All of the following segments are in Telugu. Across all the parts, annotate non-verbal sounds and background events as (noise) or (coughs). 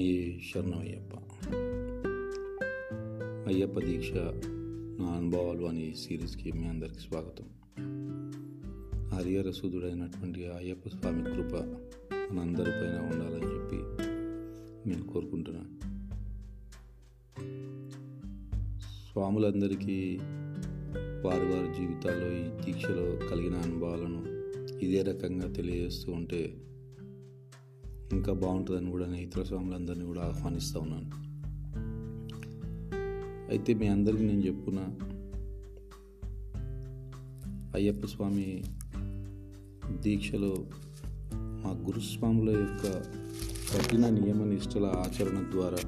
స్వామి శరణం అయ్యప్ప అయ్యప్ప దీక్ష నా అనుభవాలు అనే సిరీస్కి మీ అందరికీ స్వాగతం. హరిహర అయ్యప్ప స్వామి కృప మనందరిపైన ఉండాలని చెప్పి నేను కోరుకుంటున్నాను స్వాములందరికీ వారి వారి జీవితాల్లో ఈ దీక్షలో కలిగిన అనుభవాలను ఇదే రకంగా తెలియజేస్తూ ఉంటే ఇంకా బాగుంటుందని కూడా నేను ఇతర స్వాములందరినీ కూడా ఆహ్వానిస్తూ ఉన్నాను. అయితే మీ అందరికీ నేను చెప్పున అయ్యప్ప స్వామి దీక్షలో మా గురుస్వాముల యొక్క కఠిన నియమ నిష్టల ఆచరణ ద్వారా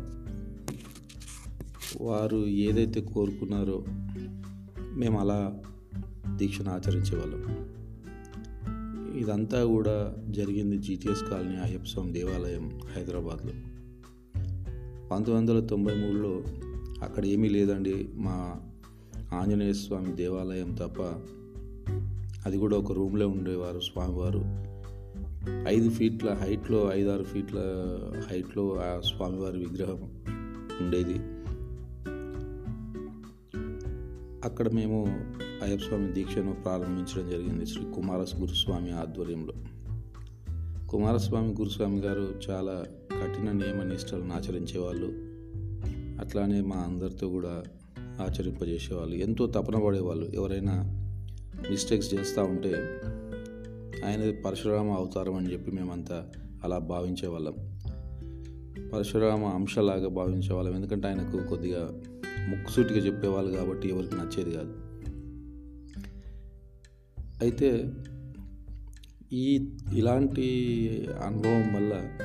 వారు ఏదైతే కోరుకున్నారో మేము అలా దీక్షను ఆచరించేవాళ్ళం ఇదంతా కూడా జరిగింది జీటీఎస్ కాలనీ అయ్యప్ప స్వామి దేవాలయం హైదరాబాద్లో. పంతొమ్మిది వందల తొంభై మూడులో అక్కడ ఏమీ లేదండి మా ఆంజనేయ స్వామి దేవాలయం తప్ప అది కూడా ఒక రూమ్లో ఉండేవారు స్వామివారు. ఐదు ఫీట్ల హైట్లో ఐదారు ఫీట్ల హైట్లో ఆ స్వామివారి విగ్రహం ఉండేది. అక్కడ మేము అయ్యస్వామి దీక్షను ప్రారంభించడం జరిగింది శ్రీ కుమారస్ గురుస్వామి ఆధ్వర్యంలో. కుమారస్వామి గురుస్వామి గారు చాలా కఠిన నియమ నిష్టలను ఆచరించేవాళ్ళు. అట్లానే మా అందరితో కూడా ఆచరింపజేసేవాళ్ళు. ఎంతో తపన పడేవాళ్ళు. ఎవరైనా మిస్టేక్స్ చేస్తూ ఉంటే ఆయన పరశురామ అవతారం అని చెప్పి మేమంతా అలా భావించేవాళ్ళం. పరశురామ అంశలాగా భావించేవాళ్ళం. ఎందుకంటే ఆయనకు కొద్దిగా ముక్కుసూటిగా చెప్పేవాళ్ళు కాబట్టి ఎవరికి నచ్చేది కాదు. అయితే ఈ ఇలాంటి అనుభవం వల్ల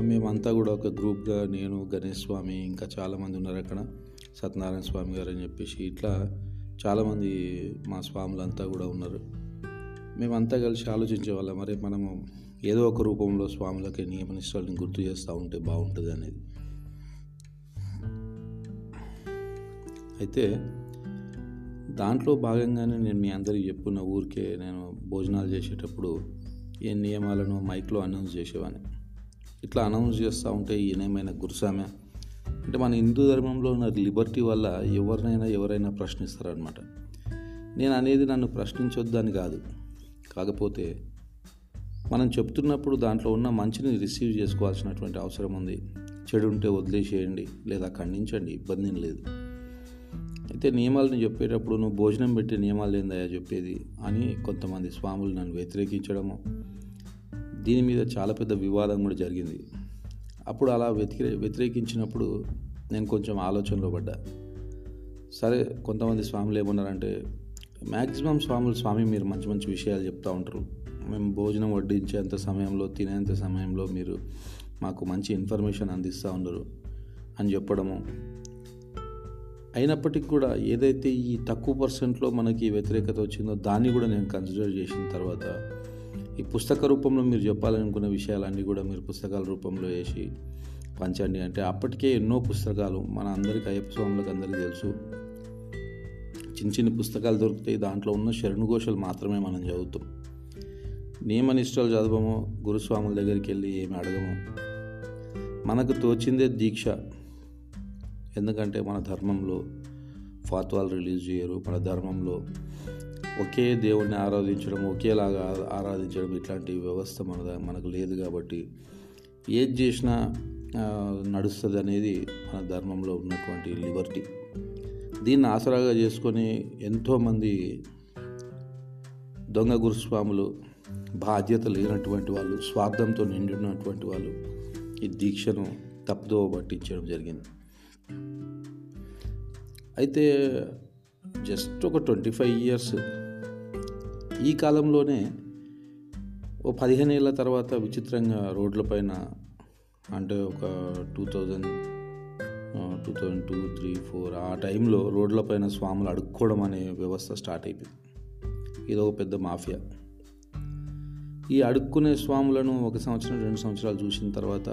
మేమంతా కూడా ఒక గ్రూప్గా నేను గణేష్ స్వామి ఇంకా చాలామంది ఉన్నారు అక్కడ. సత్యనారాయణ స్వామి గారు అని చెప్పేసి ఇట్లా చాలామంది మా స్వాములంతా కూడా ఉన్నారు. మేమంతా కలిసి ఆలోచించే వాళ్ళం మరి మనము ఏదో ఒక రూపంలో స్వాములకి నియమనిష్టాలని గుర్తు చేస్తూ ఉంటే బాగుంటుంది అనేది. అయితే దాంట్లో భాగంగానే నేను మీ అందరికీ చెప్పుకున్న ఊరికే నేను భోజనాలు చేసేటప్పుడు ఏ నియమాలను మైక్లో అనౌన్స్ చేసేవాడిని ఇట్లా అనౌన్స్ చేస్తూ ఉంటే ఈయనేమైనా గురుసామే అంటే మన హిందూ ధర్మంలో ఉన్న లిబర్టీ వల్ల ఎవరినైనా ఎవరైనా ప్రశ్నిస్తారనమాట నేను అనేది నన్ను ప్రశ్నించొద్దని కాదు. కాకపోతే మనం చెప్తున్నప్పుడు దాంట్లో ఉన్న మంచిని రిసీవ్ చేసుకోవాల్సినటువంటి అవసరం ఉంది. చెడు ఉంటే వదిలేసేయండి లేదా ఖండించండి. ఇబ్బంది లేదు. అయితే నియమాలను చెప్పేటప్పుడు నువ్వు భోజనం పెట్టే నియమాలు ఏందయ్యా చెప్పేది అని కొంతమంది స్వాములు నన్ను వ్యతిరేకించడము. దీని మీద చాలా పెద్ద వివాదం కూడా జరిగింది. అప్పుడు అలా వ్యతిరే వ్యతిరేకించినప్పుడు నేను కొంచెం ఆలోచనలో పడ్డా. సరే కొంతమంది స్వాములు ఏమన్నారంటే మ్యాక్సిమం స్వాములు స్వామి మీరు మంచి మంచి విషయాలు చెప్తూ ఉంటారు. మేము భోజనం వడ్డించేంత సమయంలో తినేంత సమయంలో మీరు మాకు మంచి ఇన్ఫర్మేషన్ అందిస్తూ ఉన్నారు అని చెప్పడము. అయినప్పటికీ కూడా ఏదైతే ఈ తక్కువ పర్సెంట్లో మనకి వ్యతిరేకత వచ్చిందో దాన్ని కూడా నేను కన్సిడర్ చేసిన తర్వాత ఈ పుస్తక రూపంలో మీరు చెప్పాలనుకున్న విషయాలన్నీ కూడా మీరు పుస్తకాల రూపంలో వేసి పంచండి. అంటే అప్పటికే ఎన్నో పుస్తకాలు మన అందరికీ అయ్యప్ప స్వాములకు అందరికీ తెలుసు. చిన్న చిన్న పుస్తకాలు దొరుకుతాయి. దాంట్లో ఉన్న శరణుఘోషలు మాత్రమే మనం చదువుతాం. నియమనిష్టాలు చదవము గురుస్వాముల దగ్గరికి వెళ్ళి ఏమి అడగము. మనకు తోచిందే దీక్ష. ఎందుకంటే మన ధర్మంలో ఫాత్వాలు రిలీజ్ చేయరు. మన ధర్మంలో ఒకే దేవుణ్ణి ఆరాధించడం ఒకేలాగా ఆరాధించడం ఇట్లాంటి వ్యవస్థ మన మనకు లేదు కాబట్టి ఏది చేసినా నడుస్తుంది అనేది మన ధర్మంలో ఉన్నటువంటి లిబర్టీ. దీన్ని ఆసరాగా చేసుకొని ఎంతోమంది దొంగ గురుస్వాములు బాధ్యత లేనటువంటి వాళ్ళు స్వార్థంతో నిండినటువంటి వాళ్ళు ఈ దీక్షను తప్పుదో పట్టించడం జరిగింది. అయితే జస్ట్ ఒక ట్వంటీ ఫైవ్ ఇయర్స్ ఈ కాలంలోనే ఓ పదిహేను ఏళ్ళ తర్వాత విచిత్రంగా రోడ్లపైన అంటే ఒక two thousand two thousand two three four ఆ టైంలో రోడ్లపైన స్వాములు అడుక్కోవడం అనే వ్యవస్థ స్టార్ట్ అయిపోయింది. ఇది ఒక పెద్ద మాఫియా. ఈ అడుక్కునే స్వాములను ఒక సంవత్సరం రెండు సంవత్సరాలు చూసిన తర్వాత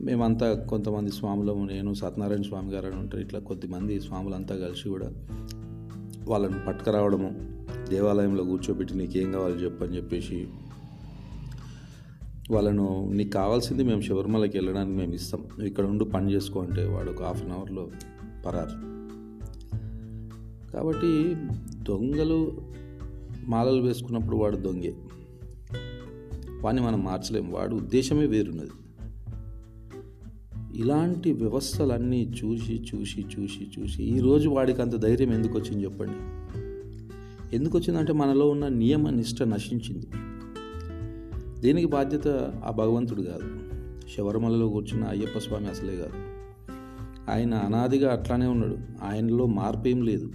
మేమంతా కొంతమంది స్వాములము నేను సత్యనారాయణ స్వామి గారు అని ఉంటారు. ఇట్లా కొద్దిమంది స్వాములంతా కలిసి కూడా వాళ్ళని పట్టుకురావడము దేవాలయంలో కూర్చోబెట్టి నీకేం కావాలి చెప్పని చెప్పేసి వాళ్ళను నీకు కావాల్సింది మేము శబరిమలకి వెళ్ళడానికి మేము ఇస్తాం. ఇక్కడ ఉండి పని చేసుకో అంటే వాడు ఒక హాఫ్ అన్ అవర్లో పరారు. కాబట్టి దొంగలు మాలలు వేసుకున్నప్పుడు వాడు దొంగే. వాడిని మనం మార్చలేం. వాడు ఉద్దేశమే వేరున్నది. ఇలాంటి వ్యవస్థలన్నీ చూసి చూసి చూసి చూసి ఈరోజు వాడికి అంత ధైర్యం ఎందుకు వచ్చింది చెప్పండి? ఎందుకు వచ్చిందంటే మనలో ఉన్న నియమ నిష్ట నశించింది. దీనికి బాధ్యత? ఆ భగవంతుడు కాదు. శబరిమలలో కూర్చున్న అయ్యప్ప స్వామి అసలే కాదు. ఆయన అనాదిగా అట్లానే ఉన్నాడు. ఆయనలో మార్పు ఏం లేదు.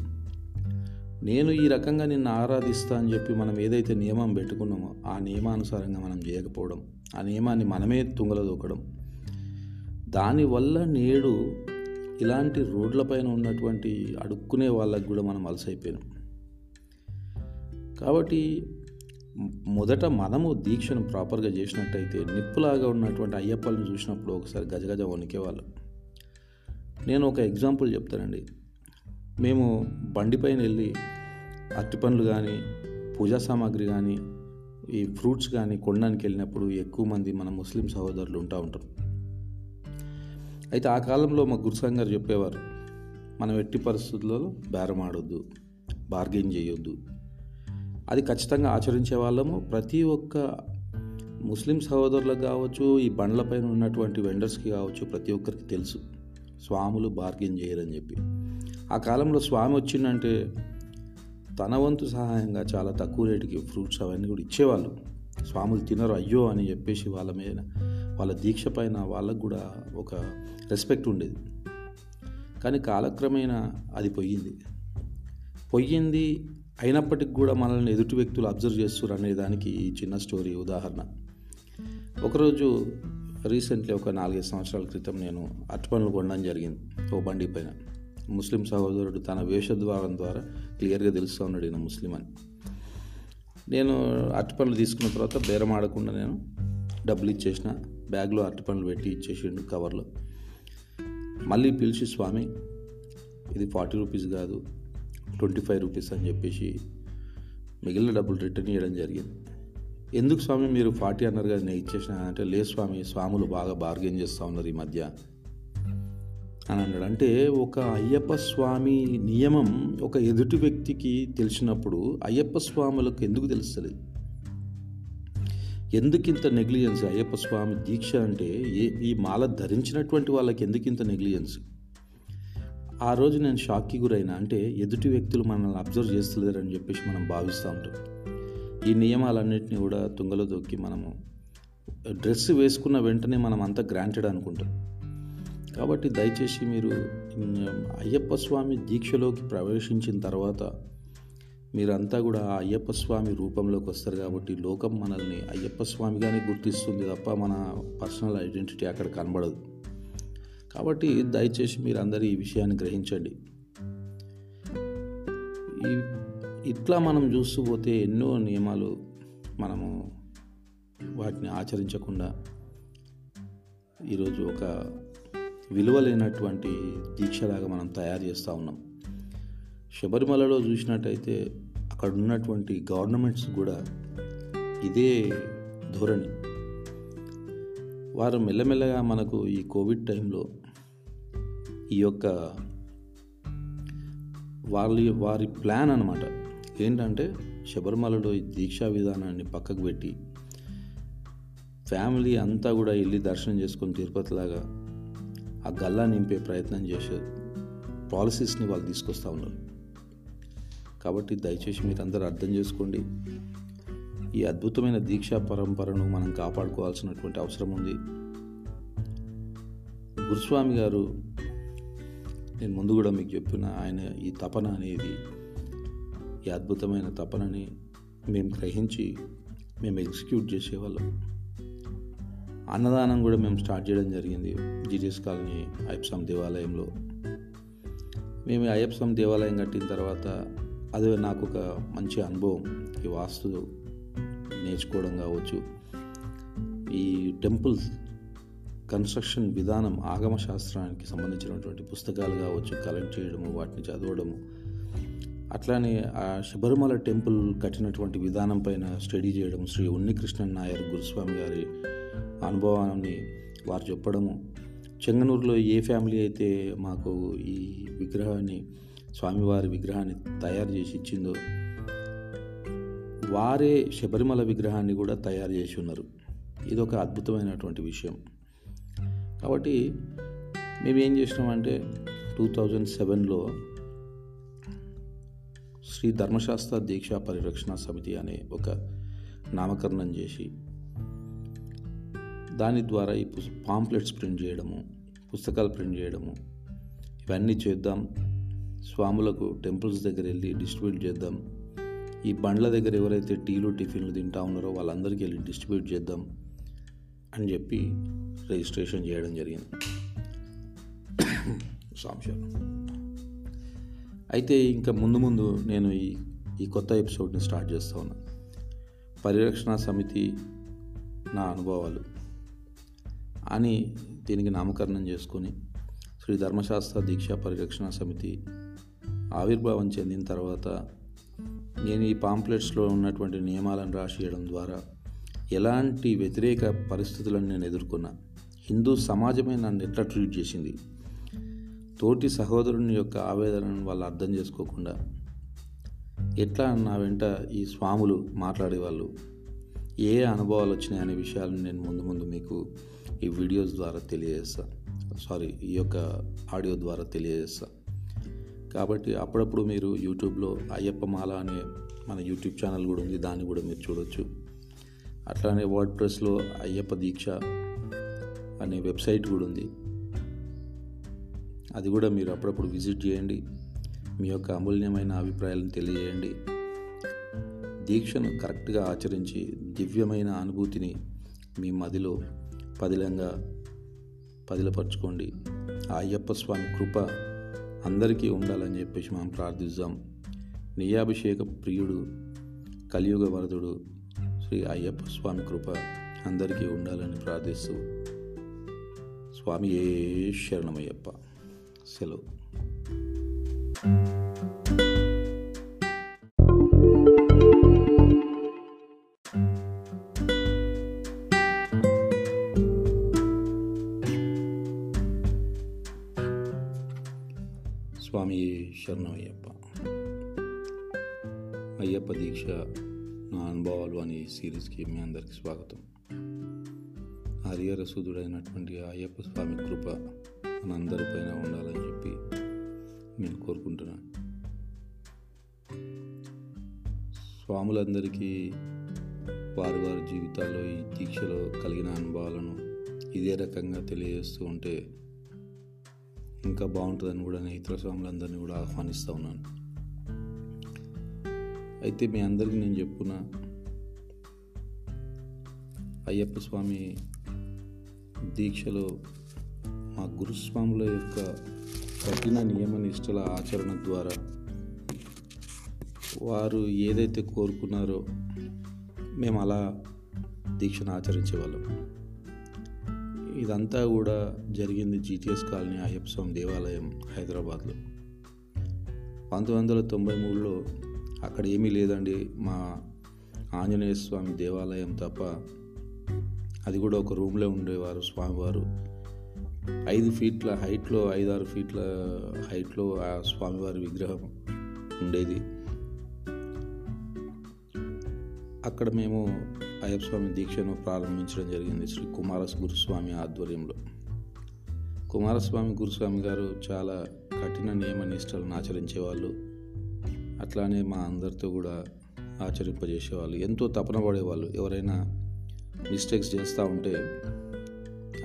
నేను ఈ రకంగా నిన్ను ఆరాధిస్తా అని చెప్పి మనం ఏదైతే నియమం పెట్టుకున్నామో ఆ నియమానుసారంగా మనం చేయకపోవడం ఆ నియమాన్ని మనమే తుంగలదొక్కడం దూకడం దానివల్ల నేడు ఇలాంటి రోడ్లపైన ఉన్నటువంటి అడుక్కునే వాళ్ళకు కూడా మనం అలసైపోయినాం. కాబట్టి మొదట మనము దీక్షను ప్రాపర్గా చేసినట్టయితే నిప్పులాగా ఉన్నటువంటి అయ్యప్పలను చూసినప్పుడు ఒకసారి గజగజ వణికేవాళ్ళు. నేను ఒక ఎగ్జాంపుల్ చెప్తానండి. మేము బండిపైన వెళ్ళి అరటి పండ్లు కానీ పూజా సామాగ్రి కానీ ఈ ఫ్రూట్స్ కానీ కొనడానికి వెళ్ళినప్పుడు ఎక్కువ మంది మన ముస్లిం సహోదరులు ఉంటా ఉంటారు. అయితే ఆ కాలంలో మా గురుసాంగ్ గారు చెప్పేవారు మనం ఎట్టి పరిస్థితులలో బేరం ఆడొద్దు బార్గెన్ చేయొద్దు అది ఖచ్చితంగా ఆచరించే వాళ్ళము. ప్రతి ఒక్క ముస్లిం సహోదరులకు కావచ్చు ఈ బండ్లపైన ఉన్నటువంటి వెండర్స్కి కావచ్చు ప్రతి ఒక్కరికి తెలుసు స్వాములు బార్గెన్ చేయరని చెప్పి. ఆ కాలంలో స్వామి వచ్చిందంటే తన వంతు సహాయంగా చాలా తక్కువ రేటుకి ఫ్రూట్స్ అవన్నీ కూడా ఇచ్చేవాళ్ళు. స్వాములు తినరు అయ్యో అని చెప్పేసి వాళ్ళ మీద వాళ్ళ దీక్ష పైన వాళ్ళకు కూడా ఒక రెస్పెక్ట్ ఉండేది. కానీ కాలక్రమేణా అది పోయింది. పోయింది అయినప్పటికి కూడా మనల్ని ఎదుటి వ్యక్తులు అబ్జర్వ్ చేస్తారు అనే దానికి ఈ చిన్న స్టోరీ ఉదాహరణ. ఒకరోజు రీసెంట్లీ ఒక నాలుగైదు సంవత్సరాల క్రితం నేను అరటిపండ్లు కొనడం జరిగింది ఓ బండి పైన. ముస్లిం సహోదరుడు తన వేషద్వారం ద్వారా క్లియర్గా తెలుస్తూ ఉన్నాడు ఈయన ముస్లిం అని. నేను అరటిపండ్లు తీసుకున్న తర్వాత బేరం ఆడకుండా నేను డబ్బులు ఇచ్చేసిన. బ్యాగ్లో అరటిపండ్లు పెట్టి ఇచ్చేసిండు కవర్లో. మళ్ళీ పిలిచి స్వామి ఇది ఫార్టీ రూపీస్ కాదు ట్వంటీ ఫైవ్ రూపీస్ అని చెప్పేసి మిగిలిన డబ్బులు రిటర్న్ చేయడం జరిగింది. ఎందుకు స్వామి మీరు ఫార్టీ అన్నారు కదా నేను ఇచ్చేసిన? అంటే లే స్వామి స్వాములు బాగా బార్గెన్ చేస్తూ ఉన్నారు ఈ మధ్య. అని అన్నాడు. అంటే ఒక అయ్యప్ప స్వామి నియమం ఒక ఎదుటి వ్యక్తికి తెలిసినప్పుడు అయ్యప్ప స్వాములకు ఎందుకు తెలుస్తుంది ఎందుకింత నెగ్లియన్స్ నెగ్లిజెన్స్ అయ్యప్ప స్వామి దీక్ష అంటే ఏ ఈ మాల ధరించినటువంటి వాళ్ళకి ఎందుకింత నెగ్లియన్స్ నెగ్లిజెన్స్ ఆ రోజు నేను షాక్కి గురైనా. అంటే ఎదుటి వ్యక్తులు మనల్ని అబ్జర్వ్ చేస్తలేరని చెప్పేసి మనం భావిస్తూ ఉంటాం. ఈ నియమాలన్నింటినీ కూడా తుంగలో దొక్కి మనము డ్రెస్ వేసుకున్న వెంటనే మనం అంతా గ్రాంటెడ్ అనుకుంటాం. కాబట్టి దయచేసి మీరు అయ్యప్ప స్వామి దీక్షలోకి ప్రవేశించిన తర్వాత మీరంతా కూడా ఆ అయ్యప్ప స్వామి రూపంలోకి వస్తారు కాబట్టి లోకం మనల్ని అయ్యప్ప స్వామిగానే గుర్తిస్తుంది తప్ప మన పర్సనల్ ఐడెంటిటీ అక్కడ కనబడదు. కాబట్టి దయచేసి మీరు అందరూ ఈ విషయాన్ని గ్రహించండి. ఈ ఇట్లా మనం చూస్తూ పోతే ఎన్నో నియమాలు మనము వాటిని ఆచరించకుండా ఈరోజు ఒక విలువలేనటువంటి దీక్షలాగా మనం తయారు చేస్తూ ఉన్నాం. శబరిమలలో చూసినట్టయితే అక్కడ ఉన్నటువంటి గవర్నమెంట్స్ కూడా ఇదే ధోరణి. వారు మెల్లమెల్లగా మనకు ఈ కోవిడ్ టైంలో ఈ యొక్క వాళ్ళ వారి ప్లాన్ అనమాట ఏంటంటే శబరిమలలో ఈ దీక్షా విధానాన్ని పక్కకు పెట్టి ఫ్యామిలీ అంతా కూడా వెళ్ళి దర్శనం చేసుకొని తిరుపతిలాగా ఆ గల్లా నింపే ప్రయత్నం చేసే పాలసీస్ని వాళ్ళు తీసుకొస్తూ ఉన్నారు. కాబట్టి దయచేసి మీరు అందరూ అర్థం చేసుకోండి. ఈ అద్భుతమైన దీక్షా పరంపరను మనం కాపాడుకోవాల్సినటువంటి అవసరం ఉంది. గురుస్వామి గారు నేను ముందు కూడా మీకు చెప్పిన ఆయన ఈ తపన అనేది ఈ అద్భుతమైన తపనని మేము గ్రహించి మేము ఎగ్జిక్యూట్ చేసేవాళ్ళం. అన్నదానం కూడా మేము స్టార్ట్ చేయడం జరిగింది జీజీఎస్ కాలనీ అయ్యప్సం దేవాలయంలో. మేము అయ్యప్సం దేవాలయం కట్టిన తర్వాత అది నాకు ఒక మంచి అనుభవం. ఈ వాస్తు నేర్చుకోవడం కావచ్చు. ఈ టెంపుల్స్ కన్స్ట్రక్షన్ విధానం ఆగమ శాస్త్రానికి సంబంధించినటువంటి పుస్తకాలు కావచ్చు కలెక్ట్ చేయడము వాటిని చదవడము. అట్లానే ఆ శబరిమల టెంపుల్ కట్టినటువంటి విధానం పైన స్టడీ చేయడం శ్రీ ఉన్నికృష్ణన్ నాయర్ గురుస్వామి గారి అనుభవాన్ని వారు చెప్పడము. చెంగనూరులో ఏ ఫ్యామిలీ అయితే మాకు ఈ విగ్రహాన్ని స్వామివారి విగ్రహాన్ని తయారు చేసి ఇచ్చిందో వారే శబరిమల విగ్రహాన్ని కూడా తయారు చేసి ఉన్నారు. ఇది ఒక అద్భుతమైనటువంటి విషయం. కాబట్టి మేము ఏం చేసినామంటే టూ థౌజండ్ సెవెన్లో శ్రీ ధర్మశాస్త్ర దీక్షా పరిరక్షణ సమితి అనే ఒక నామకరణం చేసి దాని ద్వారా ఈ పాంప్లెట్స్ ప్రింట్ చేయడము పుస్తకాలు ప్రింట్ చేయడము ఇవన్నీ చేద్దాం స్వాములకు టెంపుల్స్ దగ్గర వెళ్ళి డిస్ట్రిబ్యూట్ చేద్దాం. ఈ బండ్ల దగ్గర ఎవరైతే టీలు టిఫిన్లు తింటా ఉన్నారో వాళ్ళందరికీ వెళ్ళి డిస్ట్రిబ్యూట్ చేద్దాం అని చెప్పి రిజిస్ట్రేషన్ చేయడం జరిగింది. సాంశయం అయితే ఇంకా ముందు ముందు నేను ఈ ఈ కొత్త ఎపిసోడ్ని స్టార్ట్ చేస్తా ఉన్నాను పరిరక్షణ సమితి నా అనుభవాలు అని దీనికి నామకరణం చేసుకొని శ్రీ ధర్మశాస్త్ర దీక్షా పరిరక్షణ సమితి ఆవిర్భావం చెందిన తర్వాత నేను ఈ పాంప్లెట్స్లో ఉన్నటువంటి నియమాలను రాసియడం ద్వారా ఎలాంటి వ్యతిరేక పరిస్థితులను నేను ఎదుర్కొన్నా. హిందూ సమాజమే నన్ను ఎట్లా ట్రీట్ చేసింది? తోటి సహోదరుని యొక్క ఆవేదనను వాళ్ళు అర్థం చేసుకోకుండా ఎట్లా నా వెంట ఈ స్వాములు మాట్లాడేవాళ్ళు? ఏ అనుభవాలు వచ్చినాయి అనే విషయాలను నేను ముందు ముందు మీకు ఈ వీడియోస్ ద్వారా తెలియజేస్తా. సారీ ఈ యొక్క ఆడియో ద్వారా తెలియజేస్తాను కాబట్టి అప్పుడప్పుడు మీరు యూట్యూబ్లో అయ్యప్ప మాల అనే మన యూట్యూబ్ ఛానల్ కూడా ఉంది దాన్ని కూడా మీరు చూడొచ్చు. అట్లానే వర్డ్ ప్రెస్లో అయ్యప్ప దీక్ష అనే వెబ్సైట్ కూడా ఉంది. అది కూడా మీరు అప్పుడప్పుడు విజిట్ చేయండి. మీ యొక్క అమూల్యమైన అభిప్రాయాలను తెలియజేయండి. దీక్షను కరెక్ట్గా ఆచరించి దివ్యమైన అనుభూతిని మీ మదిలో పదిలంగా పదిలపరచుకోండి. ఆ అయ్యప్ప స్వామి కృప అందరికీ ఉండాలని చెప్పేసి మనం ప్రార్థిద్దాం. నియాభిషేక ప్రియుడు కలియుగ వరదుడు శ్రీ అయ్యప్ప స్వామి కృప అందరికీ ఉండాలని ప్రార్థిస్తూ స్వామి ఏ శరణమయ్యప్ప. సెలవు. సిరీస్కి మీ అందరికీ స్వాగతం. హరిహర అయ్యప్ప స్వామి కృప మనందరిపైన ఉండాలని చెప్పి నేను కోరుకుంటున్నాను స్వాములందరికీ వారి వారి జీవితాల్లో ఈ దీక్షలో కలిగిన అనుభవాలను ఇదే రకంగా తెలియజేస్తూ ఉంటే ఇంకా బాగుంటుందని కూడా నేను ఇతర స్వాములందరినీ కూడా ఆహ్వానిస్తూ ఉన్నాను. అయితే మీ అందరికీ నేను చెప్పుకున్నా అయ్యప్ప స్వామి దీక్షలో మా గురుస్వాముల యొక్క కఠిన నియమ నిష్టల ఆచరణ ద్వారా వారు ఏదైతే కోరుకున్నారో మేము అలా దీక్షను ఆచరించేవాళ్ళం. ఇదంతా కూడా జరిగింది జీటీఎస్ కాలనీ అయ్యప్ప స్వామి దేవాలయం హైదరాబాద్లో. పంతొమ్మిది వందల తొంభై మూడులో అక్కడ ఏమీ లేదండి మా ఆంజనేయ స్వామి దేవాలయం తప్ప అది కూడా ఒక రూమ్లో ఉండేవారు స్వామివారు. ఐదు ఫీట్ల హైట్లో ఐదారు ఫీట్ల హైట్లో ఆ స్వామివారి విగ్రహం ఉండేది. అక్కడ మేము అయ్యప్ప స్వామి దీక్షను ప్రారంభించడం జరిగింది శ్రీ కుమారస్ గురుస్వామి ఆధ్వర్యంలో. కుమారస్వామి గురుస్వామి గారు చాలా కఠిన నియమ నిష్టలను ఆచరించేవాళ్ళు. అట్లానే మా అందరితో కూడా ఆచరింపజేసేవాళ్ళు. ఎంతో తపన పడేవాళ్ళు. ఎవరైనా మిస్టేక్స్ చేస్తూ ఉంటే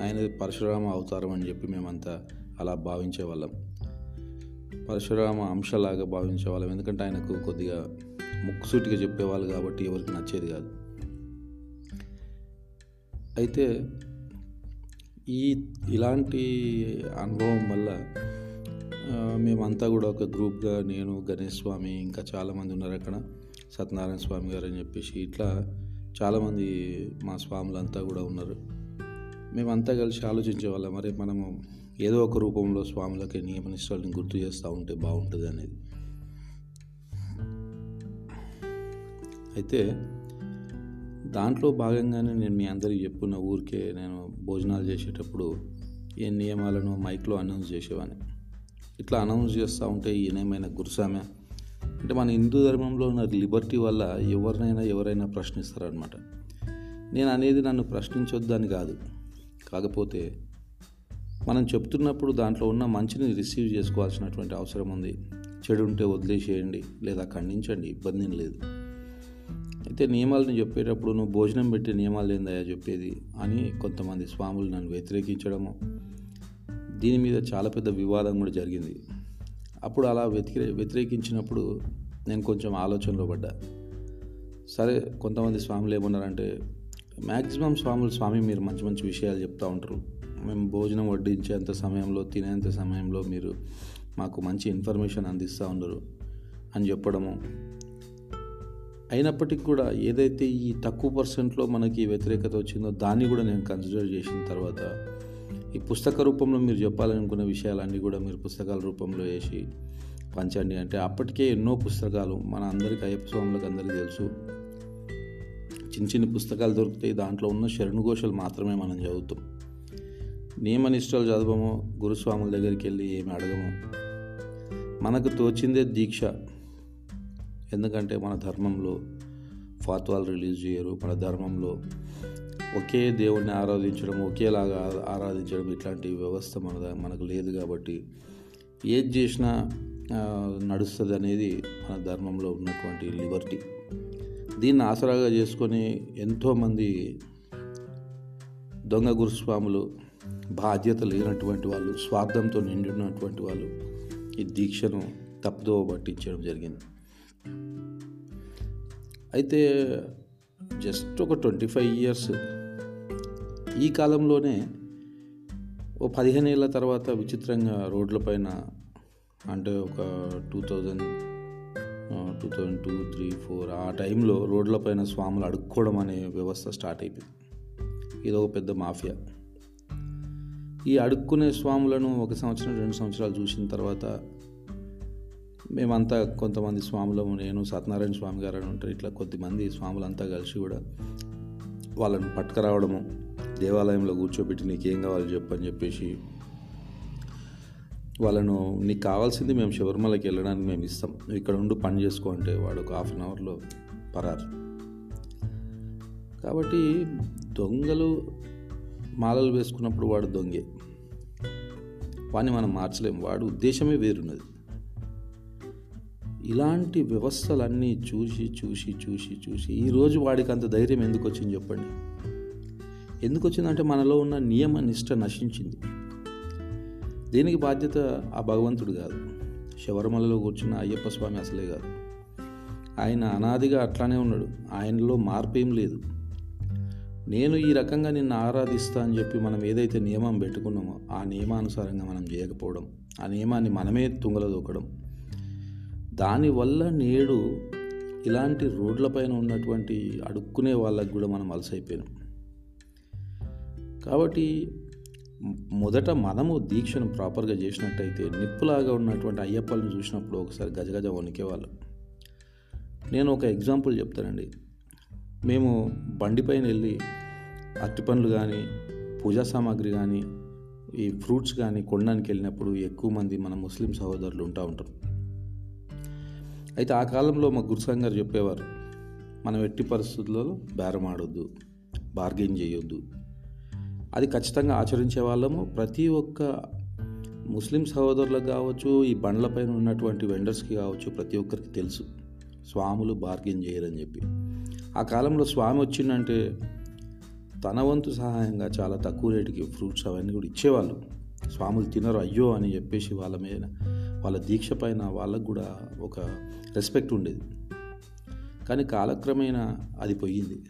ఆయన పరశురామ అవతారం అని చెప్పి మేమంతా అలా భావించేవాళ్ళం. పరశురామ అంశలాగా భావించేవాళ్ళం. ఎందుకంటే ఆయనకు కొద్దిగా ముక్కుసూటిగా చెప్పేవాళ్ళు కాబట్టి ఎవరికి నచ్చేది కాదు. అయితే ఈ ఇలాంటి అనుభవం వల్ల మేమంతా కూడా ఒక గ్రూప్గా నేను గణేష్ స్వామి ఇంకా చాలామంది ఉన్నారు అక్కడ. సత్యనారాయణ స్వామి గారు అని చెప్పేసి ఇట్లా చాలామంది మా స్వాములంతా కూడా ఉన్నారు. మేమంతా కలిసి ఆలోచించే వాళ్ళం మరి మనము ఏదో ఒక రూపంలో స్వాములకి నియమనిష్టాలని గుర్తు చేస్తూ ఉంటే బాగుంటుంది అనేది. అయితే దాంట్లో భాగంగానే నేను మీ అందరికీ చెప్పుకున్న ఊరికే నేను భోజనాలు చేసేటప్పుడు ఏ నియమాలను మైక్లో అనౌన్స్ చేసేవాడిని. ఇట్లా అనౌన్స్ చేస్తూ ఉంటే ఈయనేమైనా గురుసామే అంటే మన హిందూ ధర్మంలో ఉన్న లిబర్టీ వల్ల ఎవరినైనా ఎవరైనా ప్రశ్నిస్తారనమాట నేను అనేది నన్ను ప్రశ్నించొద్దని కాదు. కాకపోతే మనం చెప్తున్నప్పుడు దాంట్లో ఉన్న మంచిని రిసీవ్ చేసుకోవాల్సినటువంటి అవసరం ఉంది. చెడు ఉంటే వదిలేసేయండి లేదా ఖండించండి ఇబ్బంది లేదు. అయితే నియమాలను చెప్పేటప్పుడు నువ్వు భోజనం పెట్టే నియమాలు ఏందయ్యా చెప్పేది అని కొంతమంది స్వాములు నన్ను వ్యతిరేకించడము. దీని మీద చాలా పెద్ద వివాదం కూడా జరిగింది. అప్పుడు అలా వ్యతిరే వ్యతిరేకించినప్పుడు నేను కొంచెం ఆలోచనలో పడ్డా. సరే కొంతమంది స్వాములు ఏమన్నారంటే మ్యాక్సిమం స్వాములు స్వామి మీరు మంచి మంచి విషయాలు చెప్తూ ఉంటారు. మేము భోజనం వడ్డించేంత సమయంలో తినేంత సమయంలో మీరు మాకు మంచి ఇన్ఫర్మేషన్ అందిస్తూ ఉన్నారు అని చెప్పడము. అయినప్పటికీ కూడా ఏదైతే ఈ తక్కువ పర్సెంట్లో మనకి వ్యతిరేకత వచ్చిందో దాన్ని కూడా నేను కన్సిడర్ చేసిన తర్వాత ఈ పుస్తక రూపంలో మీరు చెప్పాలనుకున్న విషయాలన్నీ కూడా మీరు పుస్తకాల రూపంలో వేసి పంచండి. అంటే అప్పటికే ఎన్నో పుస్తకాలు మన అందరికీ అయ్యప్ప స్వాములకు అందరికీ తెలుసు. చిన్న చిన్న పుస్తకాలు దొరుకుతాయి. దాంట్లో ఉన్న శరణుఘోషలు మాత్రమే మనం చదువుతాం. నియమనిష్టలు చదవము గురుస్వాముల దగ్గరికి వెళ్ళి ఏమి అడగము. మనకు తోచిందే దీక్ష. ఎందుకంటే మన ధర్మంలో ఫాత్వాలు రిలీజ్ చేయరు. మన ధర్మంలో ఒకే దేవుణ్ణి ఆరాధించడం ఒకేలాగా ఆరాధించడం ఇట్లాంటి వ్యవస్థ మన మనకు లేదు కాబట్టి ఏది చేసినా నడుస్తుంది అనేది మన ధర్మంలో ఉన్నటువంటి లిబర్టీ. దీన్ని ఆసరాగా చేసుకొని ఎంతోమంది దొంగ గురుస్వాములు బాధ్యత లేనటువంటి వాళ్ళు స్వార్థంతో నిండినటువంటి వాళ్ళు ఈ దీక్షను తప్పుదోవ పట్టించడం జరిగింది. అయితే జస్ట్ ఒక ట్వంటీ ఫైవ్ ఇయర్స్ ఈ కాలంలోనే ఓ పదిహేను ఏళ్ళ తర్వాత విచిత్రంగా రోడ్లపైన అంటే ఒక two thousand two thousand two three four ఆ టైంలో రోడ్లపైన స్వాములు అడుక్కోవడం అనే వ్యవస్థ స్టార్ట్ అయిపోయింది. ఇది ఒక పెద్ద మాఫియా. ఈ అడుక్కునే స్వాములను ఒక సంవత్సరం రెండు సంవత్సరాలు చూసిన తర్వాత మేమంతా కొంతమంది స్వాములము నేను సత్యనారాయణ స్వామి గారు అని ఉంటారు ఇట్లా కొద్దిమంది స్వాములంతా కలిసి కూడా వాళ్ళని పట్టుకురావడము దేవాలయంలో కూర్చోబెట్టి నీకేం కావాలి చెప్పని చెప్పేసి వాళ్ళను నీకు కావాల్సింది మేము శబరిమలకి వెళ్ళడానికి మేము ఇస్తాం. ఇక్కడ ఉండి పని చేసుకో అంటే వాడు ఒక హాఫ్ అన్ అవర్లో పరారు. కాబట్టి దొంగలు మాలలు వేసుకున్నప్పుడు వాడు దొంగే. వాడిని మనం మార్చలేము. వాడు ఉద్దేశమే వేరున్నది. ఇలాంటి వ్యవస్థలన్నీ చూసి చూసి చూసి చూసి ఈరోజు వాడికి అంత ధైర్యం ఎందుకు వచ్చింది చెప్పండి. ఎందుకు వచ్చిందంటే మనలో ఉన్న నియమ నిష్ట నశించింది. దీనికి బాధ్యత? ఆ భగవంతుడు కాదు. శబరిమలలో కూర్చున్న అయ్యప్ప స్వామి అసలే కాదు. ఆయన అనాదిగా అట్లానే ఉన్నాడు. ఆయనలో మార్పు ఏం లేదు. నేను ఈ రకంగా నిన్ను ఆరాధిస్తా అని చెప్పి మనం ఏదైతే నియమం పెట్టుకున్నామో ఆ నియమానుసారంగా మనం చేయకపోవడం ఆ నియమాన్ని మనమే తుంగలో దూకడం దానివల్ల నేడు ఇలాంటి రోడ్లపైన ఉన్నటువంటి అడుక్కునే వాళ్ళకు కూడా మనం అలసైపోయినాం. కాబట్టి మొదట మనము దీక్షను ప్రాపర్గా చేసినట్టయితే నిప్పులాగా ఉన్నటువంటి అయ్యప్పలను చూసినప్పుడు ఒకసారి గజగజ వణికేవాళ్ళు. నేను ఒక ఎగ్జాంపుల్ చెప్తానండి. మేము బండిపైన వెళ్ళి అరటి పండ్లు కానీ పూజా సామాగ్రి కానీ ఈ ఫ్రూట్స్ కానీ కొనడానికి వెళ్ళినప్పుడు ఎక్కువ మంది మన ముస్లిం సహోదరులు ఉంటా ఉంటారు. అయితే ఆ కాలంలో మా గురుసాంగ్ గారు చెప్పేవారు మనం ఎట్టి పరిస్థితుల్లో బేరం ఆడొద్దు బార్గెన్ చేయొద్దు. అది ఖచ్చితంగా ఆచరించే వాళ్ళము. ప్రతి ఒక్క ముస్లిం సహోదరులకు కావచ్చు ఈ బండ్లపైన ఉన్నటువంటి వెండర్స్కి కావచ్చు ప్రతి ఒక్కరికి తెలుసు. స్వాములు బార్గెన్ చేయరని చెప్పి. ఆ కాలంలో స్వామి వచ్చిందంటే తన వంతు సహాయంగా చాలా తక్కువ రేటుకి ఫ్రూట్స్ అవన్నీ కూడా ఇచ్చేవాళ్ళు. స్వాములు తినరు అయ్యో అని చెప్పేసి వాళ్ళ మీద వాళ్ళ దీక్ష పైన వాళ్ళకు కూడా ఒక రెస్పెక్ట్ ఉండేది. కానీ కాలక్రమేణా అది పోయింది.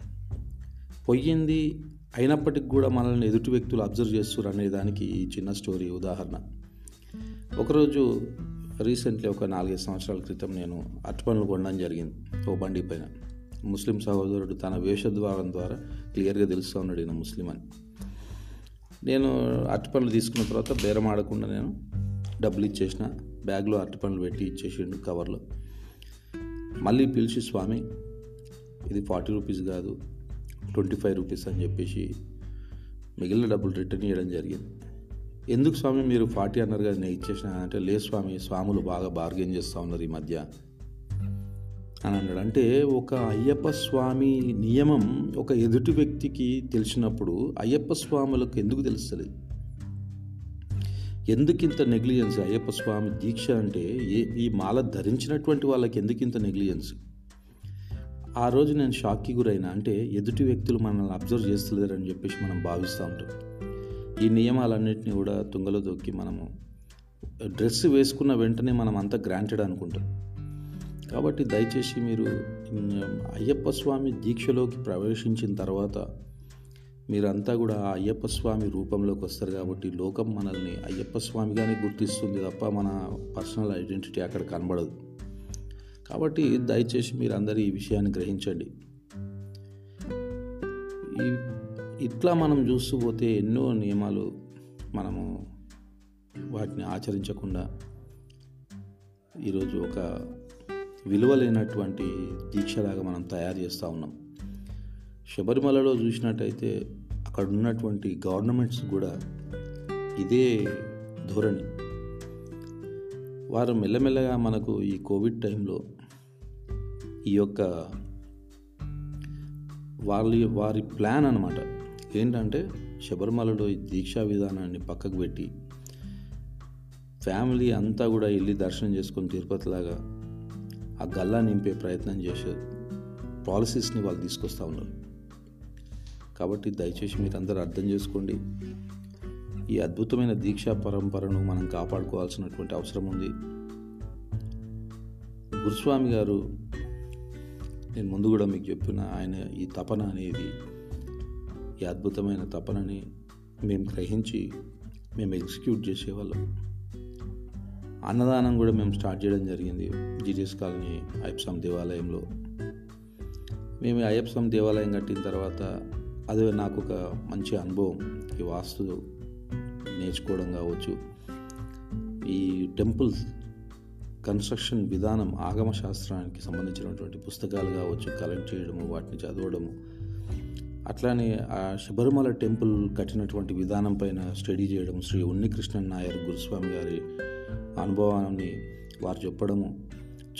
పొయ్యింది అయినప్పటికి కూడా మనల్ని ఎదుటి వ్యక్తులు అబ్జర్వ్ చేస్తారు అనే దానికి ఈ చిన్న స్టోరీ ఉదాహరణ. ఒకరోజు రీసెంట్లీ ఒక నాలుగైదు సంవత్సరాల క్రితం నేను అరటిపండ్లు కొనడం జరిగింది ఓ బండి పైన. ముస్లిం సహోదరుడు తన వేషద్వారం ద్వారా క్లియర్గా తెలుస్తూ ఉన్నాడు ఈయన ముస్లిం అని. నేను అరటిపండ్లు తీసుకున్న తర్వాత బేరం ఆడకుండా నేను డబ్బులు ఇచ్చేసిన బ్యాగ్లో అరటిపండ్లు పెట్టి ఇచ్చేసిండు కవర్లో. మళ్ళీ పిలిచి స్వామి ఇది ఫార్టీ రూపీస్ కాదు ట్వంటీ ఫైవ్ రూపీస్ అని చెప్పేసి మిగిలిన డబ్బులు రిటర్న్ చేయడం జరిగింది. ఎందుకు స్వామి మీరు ఫార్టీ అన్నారు కదా నేను ఇచ్చేసిన అంటే లేదు స్వామి స్వాములు బాగా బార్గెన్ చేస్తూ ఉన్నారు ఈ మధ్య అని అన్నాడు. అంటే ఒక అయ్యప్ప స్వామి నియమం ఒక ఎదుటి వ్యక్తికి తెలిసినప్పుడు అయ్యప్ప స్వాములకు ఎందుకు తెలుస్తుంది ఎందుకు ఇంత నెగ్లిజెన్స్ అయ్యప్ప స్వామి దీక్ష అంటే ఏ ఈ మాల ధరించినటువంటి వాళ్ళకి ఎందుకు ఇంత నెగ్లిజెన్స్ ఆ రోజు నేను షాక్కి గురైనా అంటే ఎదుటి వ్యక్తులు మనల్ని అబ్జర్వ్ చేస్తలేరని చెప్పేసి మనం భావిస్తూ ఉంటాం. ఈ నియమాలన్నింటినీ కూడా తుంగలో దొక్కి మనము డ్రెస్ వేసుకున్న వెంటనే మనం అంతా గ్రాంటెడ్ అనుకుంటాం. కాబట్టి దయచేసి మీరు అయ్యప్ప స్వామి దీక్షలోకి ప్రవేశించిన తర్వాత మీరంతా కూడా ఆ అయ్యప్ప స్వామి రూపంలోకి వస్తారు కాబట్టి లోకం మనల్ని అయ్యప్ప స్వామిగానే గుర్తిస్తుంది తప్ప మన పర్సనల్ ఐడెంటిటీ అక్కడ కనబడదు. కాబట్టి దయచేసి మీరు ఈ విషయాన్ని గ్రహించండి. ఈ ఇట్లా మనం చూస్తూ పోతే ఎన్నో నియమాలు మనము వాటిని ఆచరించకుండా ఈరోజు ఒక విలువలేనటువంటి దీక్షలాగా మనం తయారు చేస్తూ ఉన్నాం. శబరిమలలో చూసినట్టయితే అక్కడ ఉన్నటువంటి గవర్నమెంట్స్ కూడా ఇదే ధోరణి. వారు మెల్లమెల్లగా మనకు ఈ కోవిడ్ టైంలో ఈ యొక్క వాళ్ళ వారి ప్లాన్ అనమాట ఏంటంటే శబరిమలలో ఈ దీక్షా విధానాన్ని పక్కకు పెట్టి ఫ్యామిలీ అంతా కూడా వెళ్ళి దర్శనం చేసుకొని తిరుపతిలాగా ఆ గల్లా నింపే ప్రయత్నం చేసే పాలసీస్ని వాళ్ళు తీసుకొస్తూ ఉన్నారు. కాబట్టి దయచేసి మీరు అందరూ అర్థం చేసుకోండి. ఈ అద్భుతమైన దీక్షా పరంపరను మనం కాపాడుకోవాల్సినటువంటి అవసరం ఉంది. గురుస్వామి గారు నేను ముందు కూడా మీకు చెప్పిన ఆయన ఈ తపన అనేది ఈ అద్భుతమైన తపనని మేము గ్రహించి మేము ఎగ్జిక్యూట్ చేసేవాళ్ళం. అన్నదానం కూడా మేము స్టార్ట్ చేయడం జరిగింది జీజస్ కాలనీ అయ్యప్సం దేవాలయంలో. మేము అయ్యప్సం దేవాలయం కట్టిన తర్వాత అది నాకు ఒక మంచి అనుభవం ఈ వాస్తు నేర్చుకోవడం కావచ్చు. ఈ టెంపుల్స్ కన్స్ట్రక్షన్ విధానం ఆగమ శాస్త్రానికి సంబంధించినటువంటి పుస్తకాలు కావచ్చు కలెక్ట్ చేయడము వాటిని చదవడము. అట్లానే ఆ శబరిమల టెంపుల్ కట్టినటువంటి విధానం పైన స్టడీ చేయడం శ్రీ ఉన్నికృష్ణన్ నాయర్ గురుస్వామి గారి అనుభవాన్ని వారు చెప్పడము.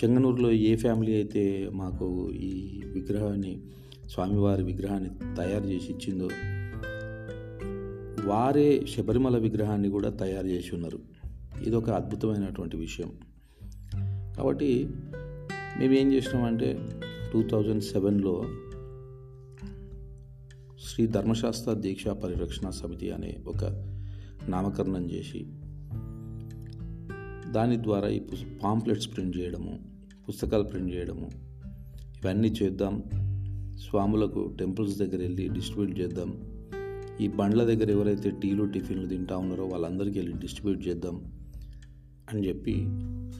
చెంగనూరులో ఏ ఫ్యామిలీ అయితే మాకు ఈ విగ్రహాన్ని స్వామివారి విగ్రహాన్ని తయారు చేసి ఇచ్చిందో వారే శబరిమల విగ్రహాన్ని కూడా తయారు చేసి ఉన్నారు. ఇది ఒక అద్భుతమైనటువంటి విషయం. కాబట్టి మేము ఏం చేసినామంటే టూ థౌజండ్ సెవెన్లో శ్రీ ధర్మశాస్త్ర దీక్షా పరిరక్షణ సమితి అనే ఒక నామకరణం చేసి దాని ద్వారా ఈ పాంప్లెట్స్ ప్రింట్ చేయడము పుస్తకాలు ప్రింట్ చేయడము ఇవన్నీ చేద్దాం. స్వాములకు టెంపుల్స్ దగ్గర వెళ్ళి డిస్ట్రిబ్యూట్ చేద్దాం. ఈ బండ్ల దగ్గర ఎవరైతే టీలు టిఫిన్లు తింటా ఉన్నారో వాళ్ళందరికీ వెళ్ళి డిస్ట్రిబ్యూట్ చేద్దాం అని చెప్పి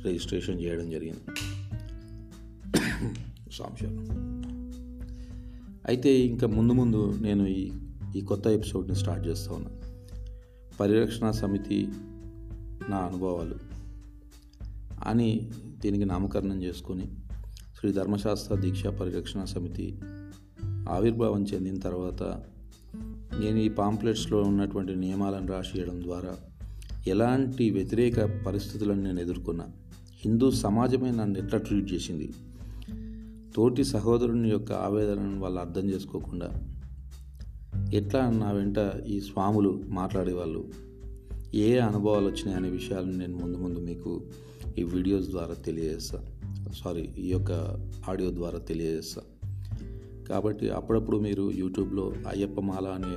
రిజిస్ట్రేషన్ చేయడం జరిగింది. సాంశాలు అయితే ఇంకా ముందు ముందు నేను ఈ ఈ కొత్త ఎపిసోడ్ని స్టార్ట్ చేస్తూ ఉన్నాను పరిరక్షణ సమితి నా అనుభవాలు అని దీనికి నామకరణం చేసుకొని శ్రీ ధర్మశాస్త్ర దీక్షా పరిరక్షణ సమితి ఆవిర్భావం చెందిన తర్వాత నేను ఈ పాంప్లెట్స్లో ఉన్నటువంటి నియమాలను రాసియడం ద్వారా ఎలాంటి వ్యతిరేక పరిస్థితులను నేను ఎదుర్కొన్నా. హిందూ సమాజమే నన్ను ఎట్లా ట్రీట్ చేసింది? తోటి సహోదరుని యొక్క ఆవేదనను వాళ్ళు అర్థం చేసుకోకుండా ఎట్లా నా వెంట ఈ స్వాములు మాట్లాడేవాళ్ళు? ఏ అనుభవాలు వచ్చినాయి అనే విషయాలను నేను ముందు ముందు మీకు ఈ వీడియోస్ ద్వారా తెలియజేస్తా. సారీ ఈ యొక్క ఆడియో ద్వారా తెలియజేస్తా. కాబట్టి అప్పుడప్పుడు మీరు యూట్యూబ్లో అయ్యప్ప మాల అనే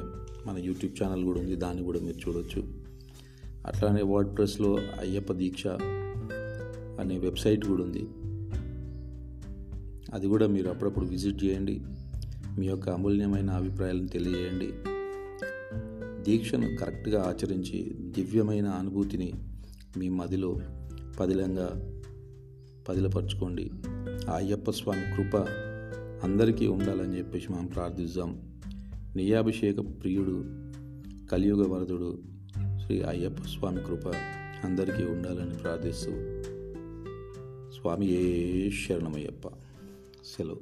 మన యూట్యూబ్ ఛానల్ కూడా ఉంది దాన్ని కూడా మీరు చూడొచ్చు. అట్లానే వర్డ్ ప్రెస్లో అయ్యప్ప దీక్ష అనే వెబ్సైట్ కూడా ఉంది. అది కూడా మీరు అప్పుడప్పుడు విజిట్ చేయండి. మీ యొక్క అమూల్యమైన అభిప్రాయాలను తెలియజేయండి. దీక్షను కరెక్ట్గా ఆచరించి దివ్యమైన అనుభూతిని మీ మదిలో పదిలంగా పదిలపరచుకోండి. ఆ అయ్యప్ప స్వామి కృప అందరికీ ఉండాలని చెప్పేసి మనం ప్రార్థిద్దాం. నియాభిషేక ప్రియుడు కలియుగ వరదుడు శ్రీ అయ్యప్ప స్వామి కృప అందరికీ ఉండాలని ప్రార్థిస్తూ స్వామి ఏ శరణమయ్యప్ప. సెలవు.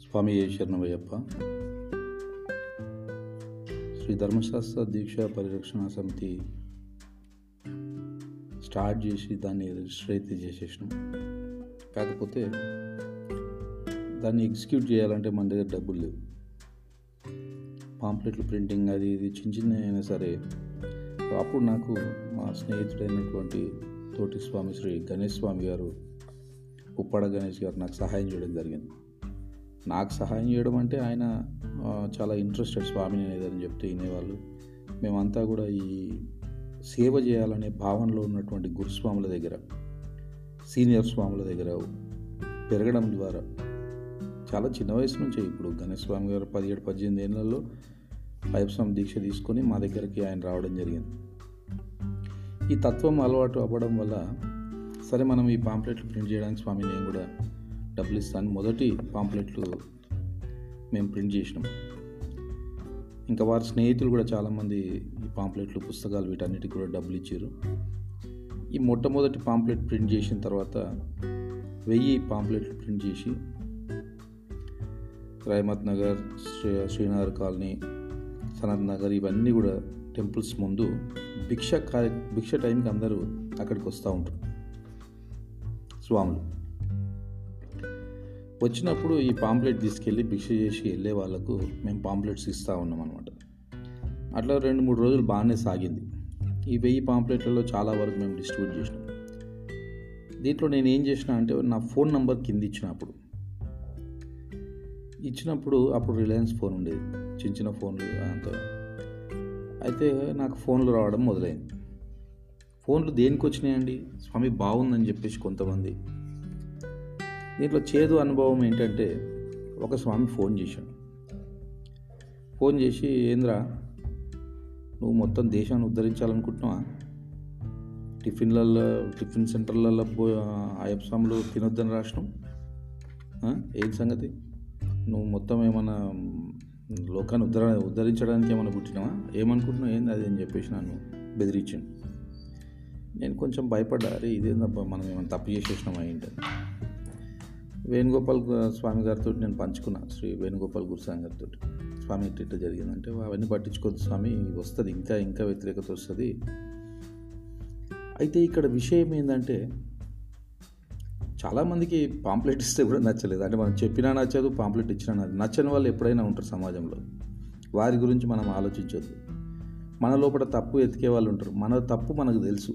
స్వామి ఏ శరణమయ్యప్ప. శ్రీ ధర్మశాస్త్ర దీక్ష పరిరక్షణ సమితి స్టార్ట్ చేసి దాన్ని రిజిస్టర్ అయితే చేసేసినాం. కాకపోతే దాన్ని ఎగ్జిక్యూట్ చేయాలంటే మన దగ్గర డబ్బులు లేవు. పాంప్లెట్లు ప్రింటింగ్ అది ఇది చిన్న చిన్న అయినా సరే. అప్పుడు నాకు మా స్నేహితుడైనటువంటి తోటి స్వామి శ్రీ గణేష్ స్వామి గారు ఉప్పాడ గణేష్ గారు నాకు సహాయం చేయడం జరిగింది. నాకు సహాయం చేయడం అంటే ఆయన చాలా ఇంట్రెస్టెడ్ స్వామిని అనేదని చెప్తే వినేవాళ్ళు. మేమంతా కూడా ఈ సేవ చేయాలనే భావనలో ఉన్నటువంటి గురుస్వాముల దగ్గర సీనియర్ స్వాముల దగ్గర పెరగడం ద్వారా చాలా చిన్న వయసు నుంచే ఇప్పుడు గణేష్ స్వామి గారు పదిహేడు పద్దెనిమిది ఏళ్ళలో అయ్యప్ప స్వామి దీక్ష తీసుకొని మా దగ్గరికి ఆయన రావడం జరిగింది. ఈ తత్వం అలవాటు అవ్వడం వల్ల సరే మనం ఈ పాంప్లెట్లు ప్రింట్ చేయడానికి స్వామి నేను కూడా డబ్బులు ఇస్తాను మొదటి పాంప్లెట్లు మేము ప్రింట్ చేసినాం. ఇంకా వారి స్నేహితులు కూడా చాలామంది ఈ పాంప్లెట్లు పుస్తకాలు వీటన్నిటికి కూడా డబ్బులు ఇచ్చారు. ఈ మొట్టమొదటి పాంప్లెట్ ప్రింట్ చేసిన తర్వాత వెయ్యి పాంప్లెట్లు ప్రింట్ చేసి రాయమత్ నగర్ శ్రీ శ్రీనగర్ కాలనీ సనత్ నగర్ ఇవన్నీ కూడా టెంపుల్స్ ముందు భిక్ష కార్య భిక్ష టైంకి అందరూ అక్కడికి వస్తూ ఉంటారు. స్వాములు. వచ్చినప్పుడు ఈ పాంప్లెట్ తీసుకెళ్ళి భిక్ష చేసి వెళ్ళే వాళ్ళకు మేము పాంప్లెట్స్ ఇస్తూ ఉన్నాం అనమాట అట్లా రెండు మూడు రోజులు బాగానే సాగింది. ఈ వెయ్యి పాంప్లెట్లలో చాలా వరకు మేము డిస్ట్రిబ్యూట్ చేసినాం. దీంట్లో నేను ఏం చేసిన అంటే నా ఫోన్ నంబర్ కింద ఇచ్చినప్పుడు ఇచ్చినప్పుడు అప్పుడు రిలయన్స్ ఫోన్ ఉండేది. చిన్న చిన్న ఫోన్లు అంత. అయితే నాకు ఫోన్లు రావడం మొదలైంది. ఫోన్లు దేనికి వచ్చినాయండి స్వామి బాగుందని చెప్పేసి కొంతమంది దీంట్లో చేదు అనుభవం ఏంటంటే ఒక స్వామి ఫోన్ చేశాడు. ఫోన్ చేసి ఏంద్రా నువ్వు మొత్తం దేశాన్ని ఉద్ధరించాలనుకుంటున్నావా? టిఫిన్లలో టిఫిన్ సెంటర్లలో పో అయ్యప్ప స్వాములు తినొద్దని రాష్ట్రం ఏం సంగతి? నువ్వు మొత్తం ఏమన్నా లోకాన్ని ఉద్ధర ఉద్ధరించడానికి ఏమైనా పుట్టినావా? ఏమనుకుంటున్నావు? ఏంది అది? అని చెప్పేసి నన్ను బెదిరించాను నేను కొంచెం భయపడ్డా అరే ఇదేందబ్బా మనం ఏమైనా తప్పు చేసేసినామా ఏంటని? వేణుగోపాల్ స్వామి గారితో నేను పంచుకున్నాను శ్రీ వేణుగోపాల్ గురుస్వామి గారితో స్వామి ఇట్ట ఇట్ట జరిగిందంటే అవన్నీ పట్టించుకోవద్దు స్వామి వస్తుంది ఇంకా ఇంకా వ్యతిరేకత వస్తుంది. అయితే ఇక్కడ విషయం ఏంటంటే చాలామందికి పాంప్లెట్ ఇస్తే కూడా నచ్చలేదు. అంటే మనం చెప్పినా నచ్చదు పాంప్లెట్ ఇచ్చినా నచ్చదు నచ్చని వాళ్ళు ఎప్పుడైనా ఉంటారు సమాజంలో. వారి గురించి మనం ఆలోచించొద్దు. మన లోపల తప్పు ఎతికే వాళ్ళు ఉంటారు. మన తప్పు మనకు తెలుసు.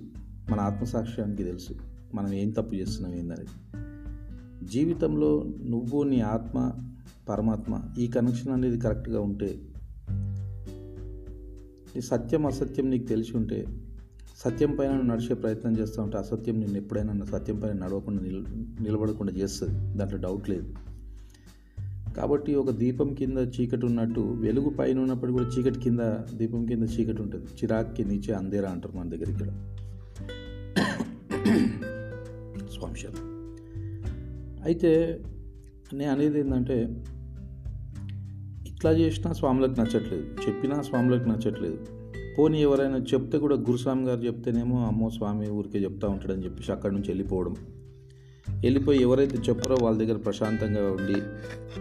మన ఆత్మసాక్ష్యానికి తెలుసు. మనం ఏం తప్పు చేస్తున్నాం ఏందనేది. జీవితంలో నువ్వు నీ ఆత్మ పరమాత్మ ఈ కనెక్షన్ అనేది కరెక్ట్గా ఉంటే నీ సత్యం అసత్యం నీకు తెలిసి ఉంటే సత్యం పైన నడిచే ప్రయత్నం చేస్తూ ఉంటే అసత్యం నేను ఎప్పుడైనా సత్యం పైన నడవకుండా నిల్ నిలబడకుండా చేస్తుంది. దాంట్లో డౌట్ లేదు. కాబట్టి ఒక దీపం కింద చీకటి ఉన్నట్టు వెలుగు పైన ఉన్నప్పుడు కూడా చీకటి కింద దీపం కింద చీకటి ఉంటుంది. చిరాక్కి నీచే అందేరా అంటారు మన దగ్గర ఇక్కడ. (coughs) స్వాంశాలు అయితే నేను అనేది ఏంటంటే ఇట్లా చేసినా స్వాములకు నచ్చట్లేదు. చెప్పినా స్వాములకు నచ్చట్లేదు. పోనీ ఎవరైనా చెప్తే కూడా గురుస్వామి గారు చెప్తేనేమో అమ్మో స్వామి ఊరికే చెప్తా ఉంటాడని చెప్పేసి అక్కడి నుంచి వెళ్ళిపోవడం. వెళ్ళిపోయి ఎవరైతే చెప్పారో వాళ్ళ దగ్గర ప్రశాంతంగా ఉండి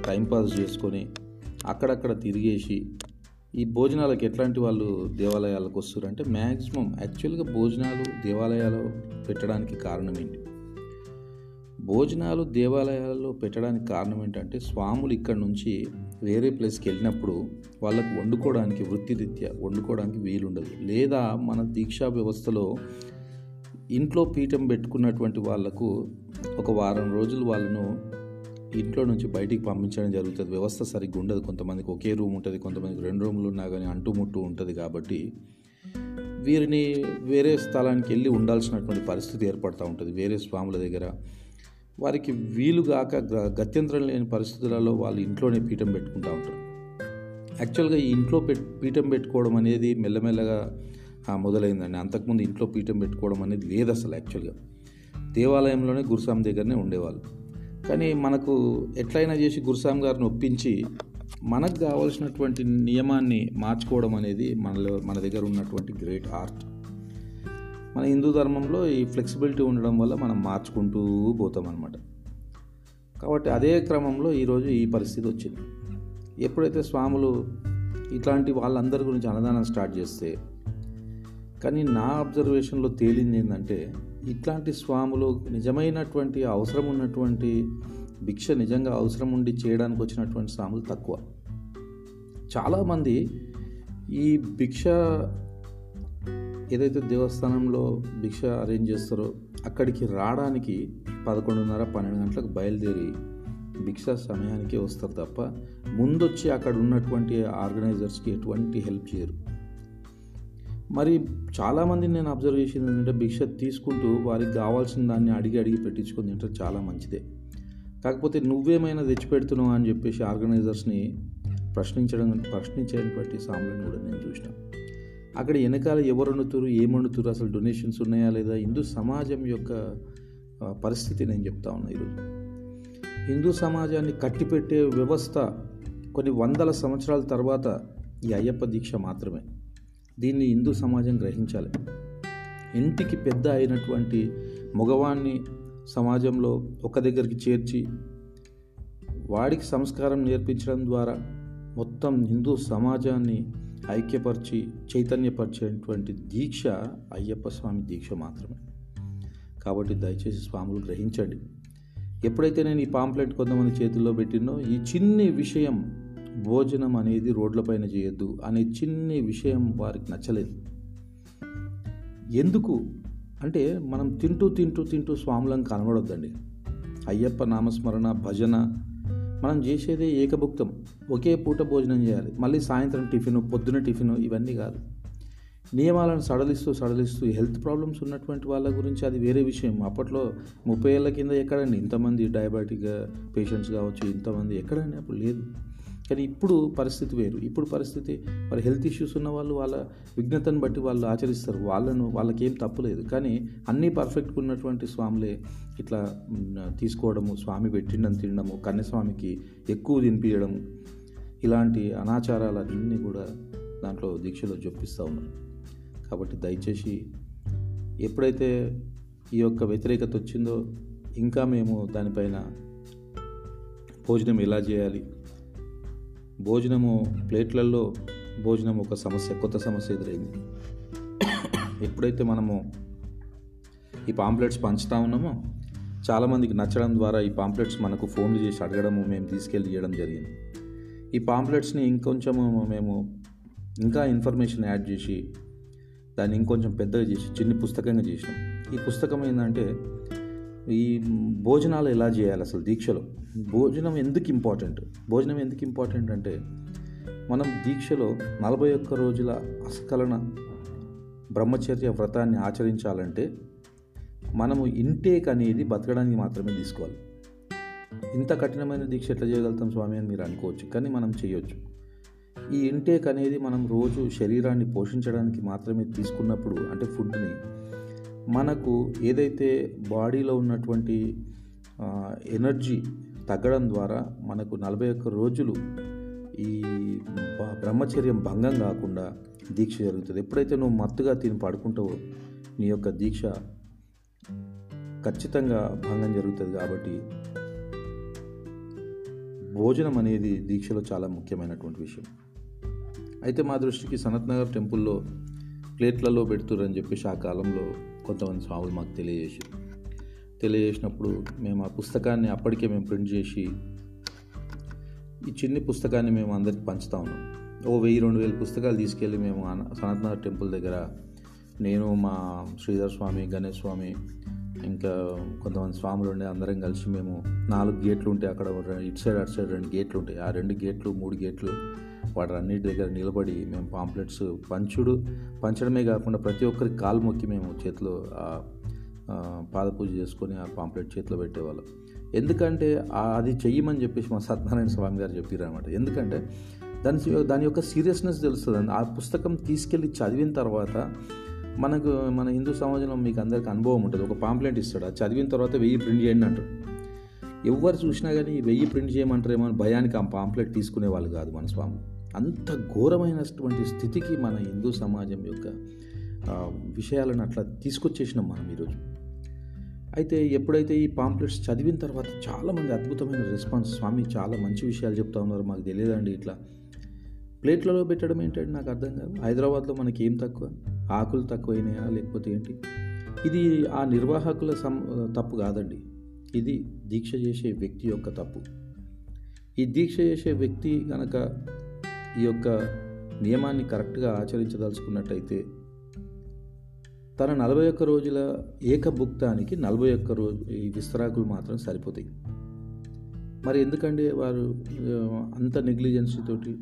టైంపాస్ చేసుకొని అక్కడక్కడ తిరిగేసి ఈ భోజనాలకు ఎట్లాంటి వాళ్ళు దేవాలయాలకు వస్తారంటే మ్యాక్సిమం యాక్చువల్గా భోజనాలు దేవాలయాలు పెట్టడానికి కారణం ఏంటి? భోజనాలు దేవాలయాల్లో పెట్టడానికి కారణం ఏంటంటే స్వాములు ఇక్కడ నుంచి వేరే ప్లేస్కి వెళ్ళినప్పుడు వాళ్ళకు వండుకోవడానికి వృత్తిరీత్యా వండుకోవడానికి వీలుండదు. లేదా మన దీక్షా వ్యవస్థలో ఇంట్లో పీఠం పెట్టుకున్నటువంటి వాళ్ళకు ఒక వారం రోజులు వాళ్ళను ఇంట్లో నుంచి బయటికి పంపించడం జరుగుతుంది. వ్యవస్థ సరిగ్గా ఉండదు. కొంతమందికి ఒకే రూమ్ ఉంటుంది కొంతమందికి రెండు రూములు ఉన్నా కానీ అంటుముట్టు ఉంటుంది కాబట్టి వీరిని వేరే స్థలానికి వెళ్ళి ఉండాల్సినటువంటి పరిస్థితి ఏర్పడుతూ ఉంటుంది. వేరే స్వాముల దగ్గర వారికి వీలుగాక గ- గత్యంతరం లేని పరిస్థితులలో వాళ్ళు ఇంట్లోనే పీఠం పెట్టుకుంటూ ఉంటారు. యాక్చువల్గా ఈ ఇంట్లో పెట్ పీఠం పెట్టుకోవడం అనేది మెల్లమెల్లగా మొదలైందండి. అంతకుముందు ఇంట్లో పీఠం పెట్టుకోవడం అనేది లేదు అసలు యాక్చువల్గా. దేవాలయంలోనే గురుస్వామి దగ్గరనే ఉండేవాళ్ళు. కానీ మనకు ఎట్లయినా చేసి గురుస్వామి గారిని ఒప్పించి మనకు కావాల్సినటువంటి నియమాన్ని మార్చుకోవడం అనేది మనలో మన దగ్గర ఉన్నటువంటి గ్రేట్ ఆర్ట్. మన హిందూ ధర్మంలో ఈ ఫ్లెక్సిబిలిటీ ఉండడం వల్ల మనం మార్చుకుంటూ పోతాం అనమాట కాబట్టి అదే క్రమంలో ఈరోజు ఈ పరిస్థితి వచ్చింది. ఎప్పుడైతే స్వాములు ఇట్లాంటి వాళ్ళందరి గురించి అన్నదానం స్టార్ట్ చేస్తే కానీ నా అబ్జర్వేషన్లో తేలింది ఏంటంటే ఇట్లాంటి స్వాములు నిజమైనటువంటి అవసరం ఉన్నటువంటి భిక్ష నిజంగా అవసరం ఉండి చేయడానికి వచ్చినటువంటి స్వాములు తక్కువ. చాలామంది ఈ భిక్ష ఏదైతే దేవస్థానంలో భిక్ష అరేంజ్ చేస్తారో అక్కడికి రావడానికి పదకొండున్నర పన్నెండు గంటలకు బయలుదేరి భిక్ష సమయానికి వస్తారు తప్ప ముందొచ్చి అక్కడ ఉన్నటువంటి ఆర్గనైజర్స్కి ఎటువంటి హెల్ప్ చేయరు. మరి చాలామంది నేను అబ్జర్వ్ చేసింది ఏంటంటే భిక్ష తీసుకుంటూ వారికి కావాల్సిన దాన్ని అడిగి అడిగి పెట్టించుకొని తింటారు చాలా మంచిదే. కాకపోతే నువ్వేమైనా తెచ్చిపెడుతున్నావు అని చెప్పేసి ఆర్గనైజర్స్ని ప్రశ్నించడం ప్రశ్నించేటువంటి సాములను కూడా నేను చూసినాను అక్కడ వెనకాల ఎవరు వండుతురు అసలు డొనేషన్స్ ఉన్నాయా లేదా? హిందూ సమాజం యొక్క పరిస్థితి నేను చెప్తా ఉన్నా ఈరోజు. హిందూ సమాజాన్ని కట్టిపెట్టే వ్యవస్థ కొన్ని వందల సంవత్సరాల తర్వాత ఈ అయ్యప్ప దీక్ష మాత్రమే. దీన్ని హిందూ సమాజం గ్రహించాలి. ఇంటికి పెద్ద అయినటువంటి మగవాణ్ణి సమాజంలో ఒక దగ్గరికి చేర్చి వాడికి సంస్కారం నేర్పించడం ద్వారా మొత్తం హిందూ సమాజాన్ని ఐక్యపరిచి చైతన్యపరిచేటువంటి దీక్ష అయ్యప్ప స్వామి దీక్ష మాత్రమే. కాబట్టి దయచేసి స్వాములు గ్రహించండి. ఎప్పుడైతే నేను ఈ పాంప్లెట్ కొంతమంది చేతుల్లో పెట్టినో ఈ చిన్ని విషయం భోజనం అనేది రోడ్లపైన చేయొద్దు అనే చిన్ని విషయం వారికి నచ్చలేదు. ఎందుకు? అంటే మనం తింటూ తింటూ తింటూ స్వాములను కనబడొద్దండి. అయ్యప్ప నామస్మరణ భజన మనం చేసేదే ఏకభుక్తం. ఒకే పూట భోజనం చేయాలి. మళ్ళీ సాయంత్రం టిఫిన్ పొద్దున టిఫిన్ ఇవన్నీ కాదు. నియమాలను సడలిస్తూ సడలిస్తూ హెల్త్ ప్రాబ్లమ్స్ ఉన్నటువంటి వాళ్ళ గురించి అది వేరే విషయం. అప్పట్లో ముప్పై ఏళ్ళ కింద ఎక్కడండి? ఇంతమంది డయాబెటిక్ పేషెంట్స్ కావచ్చు ఇంతమంది ఎక్కడండి? అప్పుడు లేదు. కానీ ఇప్పుడు పరిస్థితి వేరు. ఇప్పుడు పరిస్థితి మరి హెల్త్ ఇష్యూస్ ఉన్న వాళ్ళు వాళ్ళ విఘ్నతను బట్టి వాళ్ళు ఆచరిస్తారు. వాళ్ళను వాళ్ళకేం తప్పులేదు కానీ అన్నీ పర్ఫెక్ట్గా ఉన్నటువంటి స్వాములే ఇట్లా తీసుకోవడము స్వామి పెట్టిండని తినడము కన్యస్వామికి ఎక్కువ తినిపించడం ఇలాంటి అనాచారాలన్నీ కూడా దాంట్లో దీక్షలో జొప్పిస్తూ ఉన్నారు కాబట్టి దయచేసి ఎప్పుడైతే ఈ యొక్క వ్యతిరేకత వచ్చిందో ఇంకా మేము దానిపైన భోజనం ఎలా చేయాలి భోజనము ప్లేట్లలో భోజనం ఒక సమస్య కొత్త సమస్య ఎదురైంది. ఎప్పుడైతే మనము ఈ పాంప్లెట్స్ పంచుతా ఉన్నామో చాలామందికి నచ్చడం ద్వారా ఈ పాంప్లెట్స్ మనకు ఫోన్లు చేసి అడగడము మేము తీసుకెళ్ళి ఇవ్వడం జరిగింది. ఈ పాంప్లెట్స్ని ఇంకొంచెము మేము ఇంకా ఇన్ఫర్మేషన్ యాడ్ చేసి దాన్ని ఇంకొంచెం పెద్దగా చేసి చిన్ని పుస్తకంగా చేసినాం. ఈ పుస్తకం ఏంటంటే ఈ భోజనాలు ఎలా చేయాలి అసలు దీక్షలో? భోజనం ఎందుకు ఇంపార్టెంట్ భోజనం ఎందుకు ఇంపార్టెంట్ అంటే మనం దీక్షలో నలభై ఒక్క రోజుల అస్కలన బ్రహ్మచర్య వ్రతాన్ని ఆచరించాలంటే మనము ఇంటేక్ అనేది బతకడానికి మాత్రమే తీసుకోవాలి. ఇంత కఠినమైన దీక్ష ఎట్లా చేయగలుగుతాం స్వామి అని మీరు అనుకోవచ్చు కానీ మనం చేయొచ్చు. ఈ ఇంటేక్ అనేది మనం రోజు శరీరాన్ని పోషించడానికి మాత్రమే తీసుకున్నప్పుడు అంటే ఫుడ్ని మనకు ఏదైతే బాడీలో ఉన్నటువంటి ఎనర్జీ తగ్గడం ద్వారా మనకు నలభై ఒక్క రోజులు ఈ బ్రహ్మచర్యం భంగం కాకుండా దీక్ష జరుగుతుంది. ఎప్పుడైతే నువ్వు మత్తుగా తిని పడుకుంటావో నీ యొక్క దీక్ష ఖచ్చితంగా భంగం జరుగుతుంది కాబట్టి భోజనం అనేది దీక్షలో చాలా ముఖ్యమైనటువంటి విషయం. అయితే మా దృష్టికి సనత్ నగర్ టెంపుల్లో ప్లేట్లలో పెడుతురని చెప్పేసి ఆ కాలంలో కొంతమంది స్వాములు మాకు తెలియజేసి తెలియజేసినప్పుడు మేము ఆ పుస్తకాన్ని అప్పటికే మేము ప్రింట్ చేసి ఈ చిన్ని పుస్తకాన్ని మేము అందరికి పంచుతా ఉన్నాం. ఓ వెయ్యి రెండు వేల పుస్తకాలు తీసుకెళ్ళి మేము అన- టెంపుల్ దగ్గర నేను మా శ్రీధర్ స్వామి గణేష్ స్వామి ఇంకా కొంతమంది స్వాములు ఉండే అందరం కలిసి మేము నాలుగు గేట్లు ఉంటాయి అక్కడ ఇటు సైడ్ అటు సైడ్ రెండు గేట్లు ఉంటాయి. ఆ రెండు గేట్లు మూడు గేట్లు వాటి అన్నిటి దగ్గర నిలబడి మేము పాంప్లెట్స్ పంచుడు పంచడమే కాకుండా ప్రతి ఒక్కరికి కాలు మొక్కి మేము చేతిలో పాదపూజ చేసుకొని ఆ పాంప్లెట్ చేతిలో పెట్టేవాళ్ళం. ఎందుకంటే అది చెయ్యమని చెప్పేసి మా సత్యనారాయణ స్వామి గారు చెప్పారు అనమాట ఎందుకంటే దాని దాని యొక్క సీరియస్నెస్ తెలుస్తుంది ఆ పుస్తకం తీసుకెళ్ళి చదివిన తర్వాత మనకు మన హిందూ సమాజంలో మీకు అందరికి అనుభవం ఉంటుంది. ఒక పాంప్లెట్ ఇస్తాడు. అది చదివిన తర్వాత వెయ్యి ప్రింట్ చేయండి అంటారు ఎవరు చూసినా కానీ వెయ్యి ప్రింట్ చేయమంటారేమో అని భయానికి ఆ పాంప్లెట్ తీసుకునే వాళ్ళు కాదు మన స్వామి. అంత ఘోరమైనటువంటి స్థితికి మన హిందూ సమాజం యొక్క విషయాలను అట్లా తీసుకొచ్చేసినాం మనం ఈరోజు. అయితే ఎప్పుడైతే ఈ పాంప్లెట్స్ చదివిన తర్వాత చాలామంది అద్భుతమైన రెస్పాన్స్ స్వామి చాలా మంచి విషయాలు చెప్తా ఉన్నారు మాకు తెలియదండి ఇట్లా. ప్లేట్లలో పెట్టడం ఏంటంటే నాకు అర్థం కాదు. హైదరాబాద్లో మనకి ఏం తక్కువ? ఆకులు తక్కువైనాయా లేకపోతే ఏంటి? ఇది ఆ నిర్వాహకుల సం తప్పు కాదండి. ఇది దీక్ష చేసే వ్యక్తి యొక్క తప్పు. ఈ దీక్ష చేసే వ్యక్తి కనుక ఈ యొక్క నియమాన్ని కరెక్ట్గా ఆచరించదలుచుకున్నట్టయితే తన నలభై ఒక్క రోజుల ఏకభుక్తానికి నలభై ఒక్క రోజు ఈ విస్తరాకులు మాత్రం సరిపోతాయి. మరి ఎందుకండి వారు అంత నెగ్లిజెన్స్ తోటి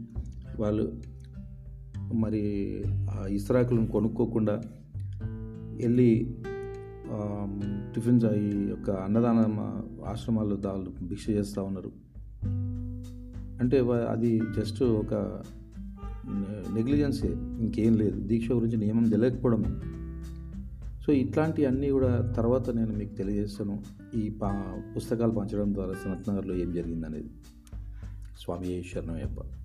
వాళ్ళు మరి ఆ ఇస్తరాకులను కొనుక్కోకుండా వెళ్ళి టిఫిన్స్ ఈ యొక్క అన్నదాన ఆశ్రమాల్లో దాళ్ళు భిక్ష చేస్తూ ఉన్నారు. అంటే అది జస్ట్ ఒక నెగ్లిజెన్సే ఇంకేం లేదు. దీక్ష గురించి నియమం తెలియకపోవడమే. సో ఇట్లాంటివన్నీ కూడా తర్వాత నేను మీకు తెలియజేస్తాను. ఈ పా పుస్తకాలు పంచడం ద్వారా సనత్నగర్లో ఏం జరిగిందనేది. స్వామి శరణయ్యప్ప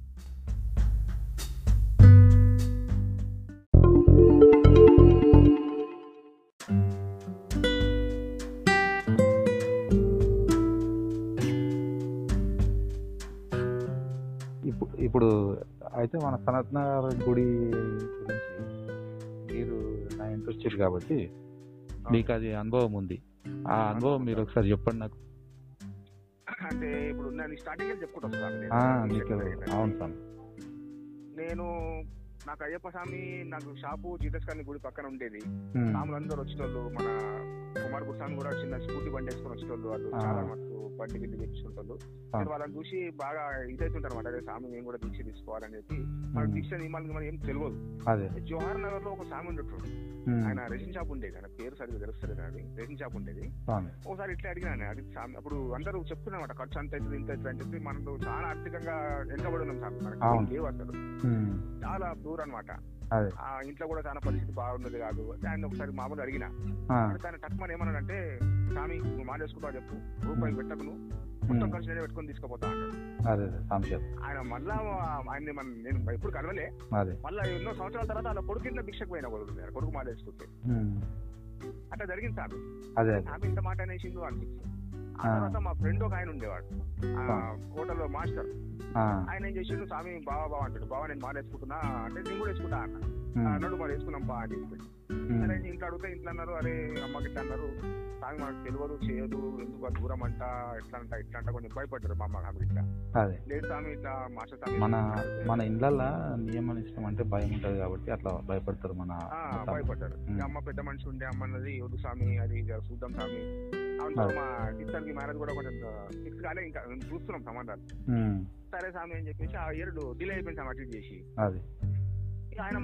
మన సనత్ నగర్ గుడి గురించి మీరు నా ఇంట్రెస్టెడ్ కాబట్టి మీకు అది అనుభవం ఉంది. ఆ అనుభవం మీరు ఒకసారి చెప్పండి నాకు. అంటే ఇప్పుడు నేను స్టార్టింగ్ వెళ్ళి చెప్పుకుంటా వస్తాను నేను. ఆ, నేను మీకు చెప్పేది అవును స్వామి నేను నాకు అయ్యప్ప స్వామి నాకు షాపు జీతస్ కాలనీ గుడి పక్కన ఉండేది. స్వాములు అందరూ వచ్చేటోళ్ళు మన కుమార్పూర్ స్వామి కూడా చిన్న స్కూటీ బండి వేసుకొని వచ్చేటోళ్ళు వాళ్ళు ఆ. చాలా మటుకు బండి గిడ్డి తెచ్చుకుంటారు. నేను వాళ్ళని చూసి బాగా ఇదైతుంటారు అనమాట అదే స్వామి మేము కూడా దీక్ష తీసుకోవాలని చెప్పి మన ఉమ్, దీక్ష నియమాలు మనకి ఏం తెలియదు. జవహర్ నగర్లో ఒక స్వామి ఉండేటోడు. ఆయన రెసిన్ షాప్ ఉండేది. ఆయన పేరు సరిగ్గా తెలుస్తుంది అది రెసిన్ షాప్ ఉండేది. స్వామి. ఒకసారి ఇట్లా అడిగినాను అది సామి అప్పుడు అందరూ చెప్తున్నమాట ఖర్చు అంత అవుతుంది ఇంత అవుతుంది అని చెప్పి మనం చాలా ఆర్థికంగా వెనుకబడి ఉన్నాం మనకి అవును. లేవు అసలు. చాలా దూరం అనమాట ఇంట్లో కూడా చాలా పరిస్థితి బాగున్నది కాదు. ఆయన ఒకసారి మామూలు అడిగిన. ఆయన టక్మని ఏమన్నాడంటే స్వామి నువ్వు మాలేసుకుంటావు చెప్పు. రూపాయి పెట్టకు నువ్వు మొత్తం ఖర్చు నేనే పెట్టుకొని తీసుకుపోతా అన్నాడు. స్వామి ఆయన మళ్ళా ఆయన మన నేను ఎప్పుడు కలవలే. మళ్ళీ ఎన్నో సంవత్సరాల తర్వాత అలా కొడుకు ఇంట్లో భిక్షకు పోయిన కొడుకు కొడుకు మాలేసుకుంటే ఉమ్, అట్లా జరిగింది సార్ ఆమె ఇంత మాట అనేసిండు అనిపించింది. ఆ. తర్వాత మా ఫ్రెండ్ ఒక ఆయన ఉండేవాడు. హోటల్లో మాస్టర్. ఆయన ఏం చేసిండు స్వామి బావా బావా అంటాడు. బావా నేను మాల వేసుకుంటున్నా అంటే నేను కూడా వేసుకుంటా అన్న. అన్నాడు మరి వేసుకున్నాం బా అని చెప్పి. సరే ఇంట్లో అడిగితే ఇంట్లో అన్నారు అరే అమ్మకి ఇట్లా అన్నారు. స్వామి మనకు తెలియదు చేయదు ఎందుకు దూరం అంట ఎట్లా అంట ఇట్లా అంట కొంచెం భయపడ్డారు మా అమ్మ ఇట్లా. లేదు స్వామి ఇట్లా మాస్టర్ స్వామి మన మన ఇళ్ళల్లో నియమం ఇష్టం అంటే భయం ఉంటుంది కాబట్టి అట్లా భయపడతారు మన భయపడ్డారు. అమ్మ పెద్ద మనిషి ఉండే అమ్మ అన్నది వద్దు స్వామి అది చూద్దాం స్వామి. అవును. మా ఇద్దరికి మ్యారేజ్ కూడా కొంచెం ఫిక్స్ కాలే ఇంకా చూస్తున్నాం సంబంధాలు. సరే స్వామి అని చెప్పేసి ఆ ఏడు డిలే అయిపోయింది స్వామి అటు ఇటు చేసి ఆయన